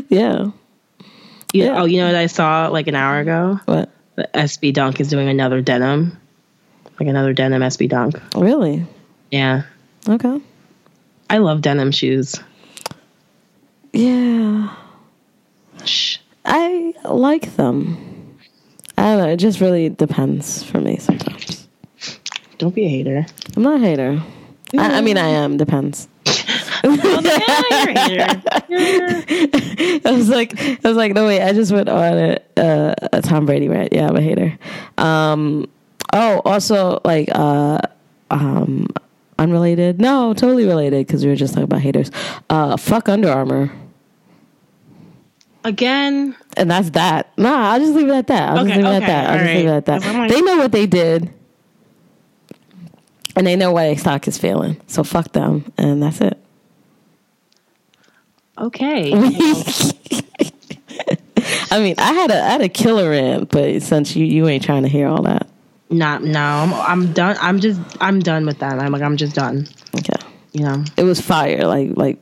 Speaker 1: yeah.
Speaker 2: You- Oh, you know what I saw like an hour ago?
Speaker 1: What?
Speaker 2: The SB Dunk is doing another denim. Like another denim SB Dunk.
Speaker 1: Really?
Speaker 2: Yeah.
Speaker 1: Okay.
Speaker 2: I love denim shoes.
Speaker 1: Yeah.
Speaker 2: Shh.
Speaker 1: I like them. I don't know. It just really depends for me sometimes.
Speaker 2: Don't be a hater.
Speaker 1: I'm not a hater. I, I mean, I am. Depends.
Speaker 2: Yeah, you're a hater. You're-
Speaker 1: I was like, I was like, no wait. I just went on a, a, a Tom Brady rant. Yeah, I'm a hater. Um. Oh, also like uh, um, unrelated. No, totally related because we were just talking about haters. Uh, fuck Under Armour.
Speaker 2: Again,
Speaker 1: And that's that. Nah, I'll just leave it at that. I'll
Speaker 2: Okay,
Speaker 1: just leave it
Speaker 2: okay,
Speaker 1: at that. I'll just leave it at that.
Speaker 2: like-
Speaker 1: they know what they did. And they know why their stock is failing. So fuck them. And that's it.
Speaker 2: Okay.
Speaker 1: I mean, I had a I had a killer rant, but since you, you ain't trying to hear all that.
Speaker 2: Not no, I'm I'm done. I'm just I'm done with that. I'm like I'm just done.
Speaker 1: Okay.
Speaker 2: You know,
Speaker 1: It was fire. Like like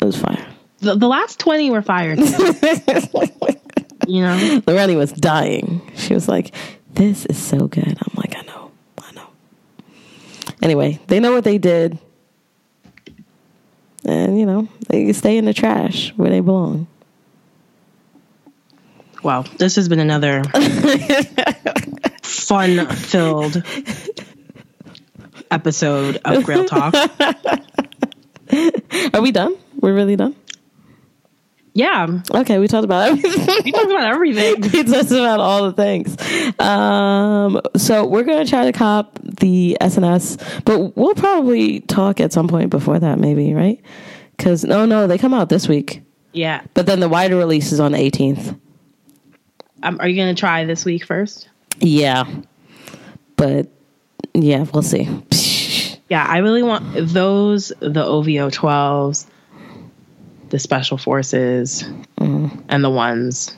Speaker 1: it was fire.
Speaker 2: the, the last 20 were fired. you know?
Speaker 1: Lorraine was dying. She was like, "This is so good." I'm like, "I know, I know." Anyway, they know what they did, and you know they stay in the trash where they belong.
Speaker 2: Wow, this has been another fun filled episode of Grail Talk.
Speaker 1: Are we done? We're really done.
Speaker 2: Yeah,
Speaker 1: Okay, we talked about everything.
Speaker 2: we talked about everything.
Speaker 1: we talked about all the things. Um, so we're gonna try to cop the SNS, but we'll probably talk at some point before that, maybe, right? Because no, no, they come out this week,
Speaker 2: Yeah.
Speaker 1: but then the wider release is on the 18th.
Speaker 2: Um, are you going to try this week first?
Speaker 1: Yeah, but yeah, we'll see.
Speaker 2: Yeah, I really want those, the OVO 12s, the special forces, and the ones.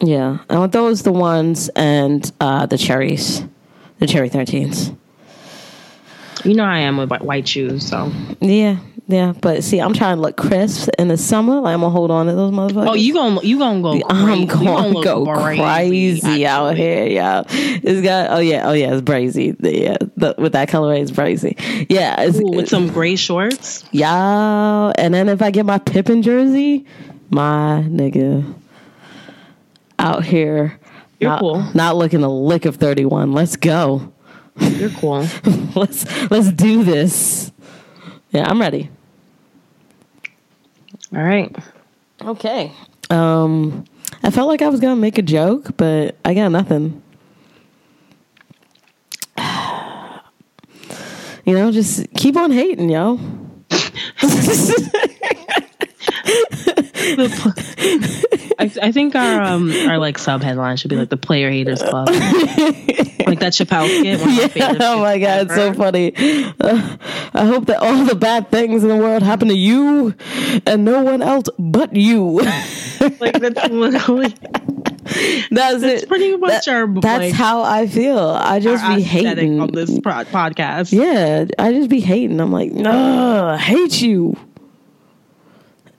Speaker 1: Yeah, I want those, the ones, and uh, the cherries, the cherry 13s.
Speaker 2: You know I am with white shoes, so.
Speaker 1: Yeah, yeah, but see, I'm trying to look crisp in the summer. Like I'm gonna hold on to those motherfuckers.
Speaker 2: Oh, you gonna you gonna go?
Speaker 1: I'm
Speaker 2: crazy. You
Speaker 1: going to go crazy out
Speaker 2: actually.
Speaker 1: here, yeah. It's got oh yeah, oh yeah, it's brazy. Yeah, the, with that colorway, it's brazy. Yeah, it's,
Speaker 2: Ooh, with some gray shorts.
Speaker 1: yeah. And then if I get my Pippen jersey, my nigga, out here,
Speaker 2: You're
Speaker 1: not,
Speaker 2: cool.
Speaker 1: Not looking a lick of thirty one. Let's go.
Speaker 2: You're cool.
Speaker 1: let's let's do this. Yeah, I'm ready.
Speaker 2: All right.
Speaker 1: Okay. Um, I felt like I was gonna make a joke, but I got nothing. You know, just keep on hating, yo.
Speaker 2: I, I think our um our like sub headline should be like the player haters club, like that Chappelle skit. One of my
Speaker 1: oh my god, it's so funny. Uh, I hope that all the bad things in the world happen to you and no one else but you.
Speaker 2: Like that's literally
Speaker 1: That's,
Speaker 2: That's
Speaker 1: it.
Speaker 2: pretty much
Speaker 1: That-
Speaker 2: our,
Speaker 1: That's
Speaker 2: like,
Speaker 1: how I feel. I just be hating
Speaker 2: on this pro- podcast.
Speaker 1: Yeah, I just be hating. I'm like, no, I hate you.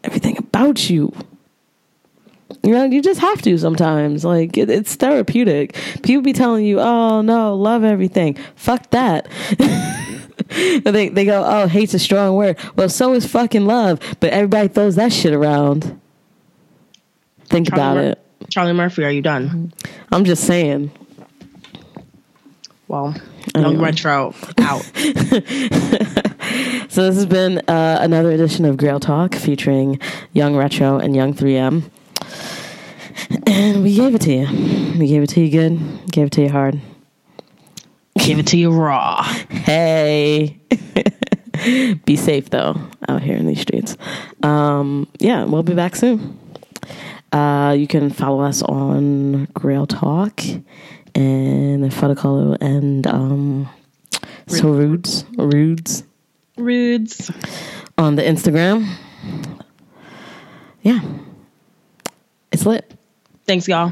Speaker 1: Everything about you. You know, you just have to sometimes. Like, it, it's therapeutic. People be telling you, oh, no, love everything. Fuck that. They, they go, oh, hate's a strong word. Well, so is fucking love. But everybody throws that shit around. Think
Speaker 2: Charlie,
Speaker 1: about
Speaker 2: Mur-
Speaker 1: it.
Speaker 2: Charlie Murphy, are you done?
Speaker 1: I'm just saying.
Speaker 2: Well, young
Speaker 1: Anyway.
Speaker 2: retro out.
Speaker 1: So this has been uh, another edition of Grail Talk featuring Young Retro and Young 3M. And we gave it to you. We gave it to you good. Gave it to you hard.
Speaker 2: Give it to you raw.
Speaker 1: Hey. be safe though out here in these streets. Um, yeah, we'll be back soon. Uh, you can follow us on Grail Talk and Fotocolo and um, so Rudes Rudes
Speaker 2: Rudes.
Speaker 1: on the Instagram. Yeah. It's lit.
Speaker 2: Thanks, y'all.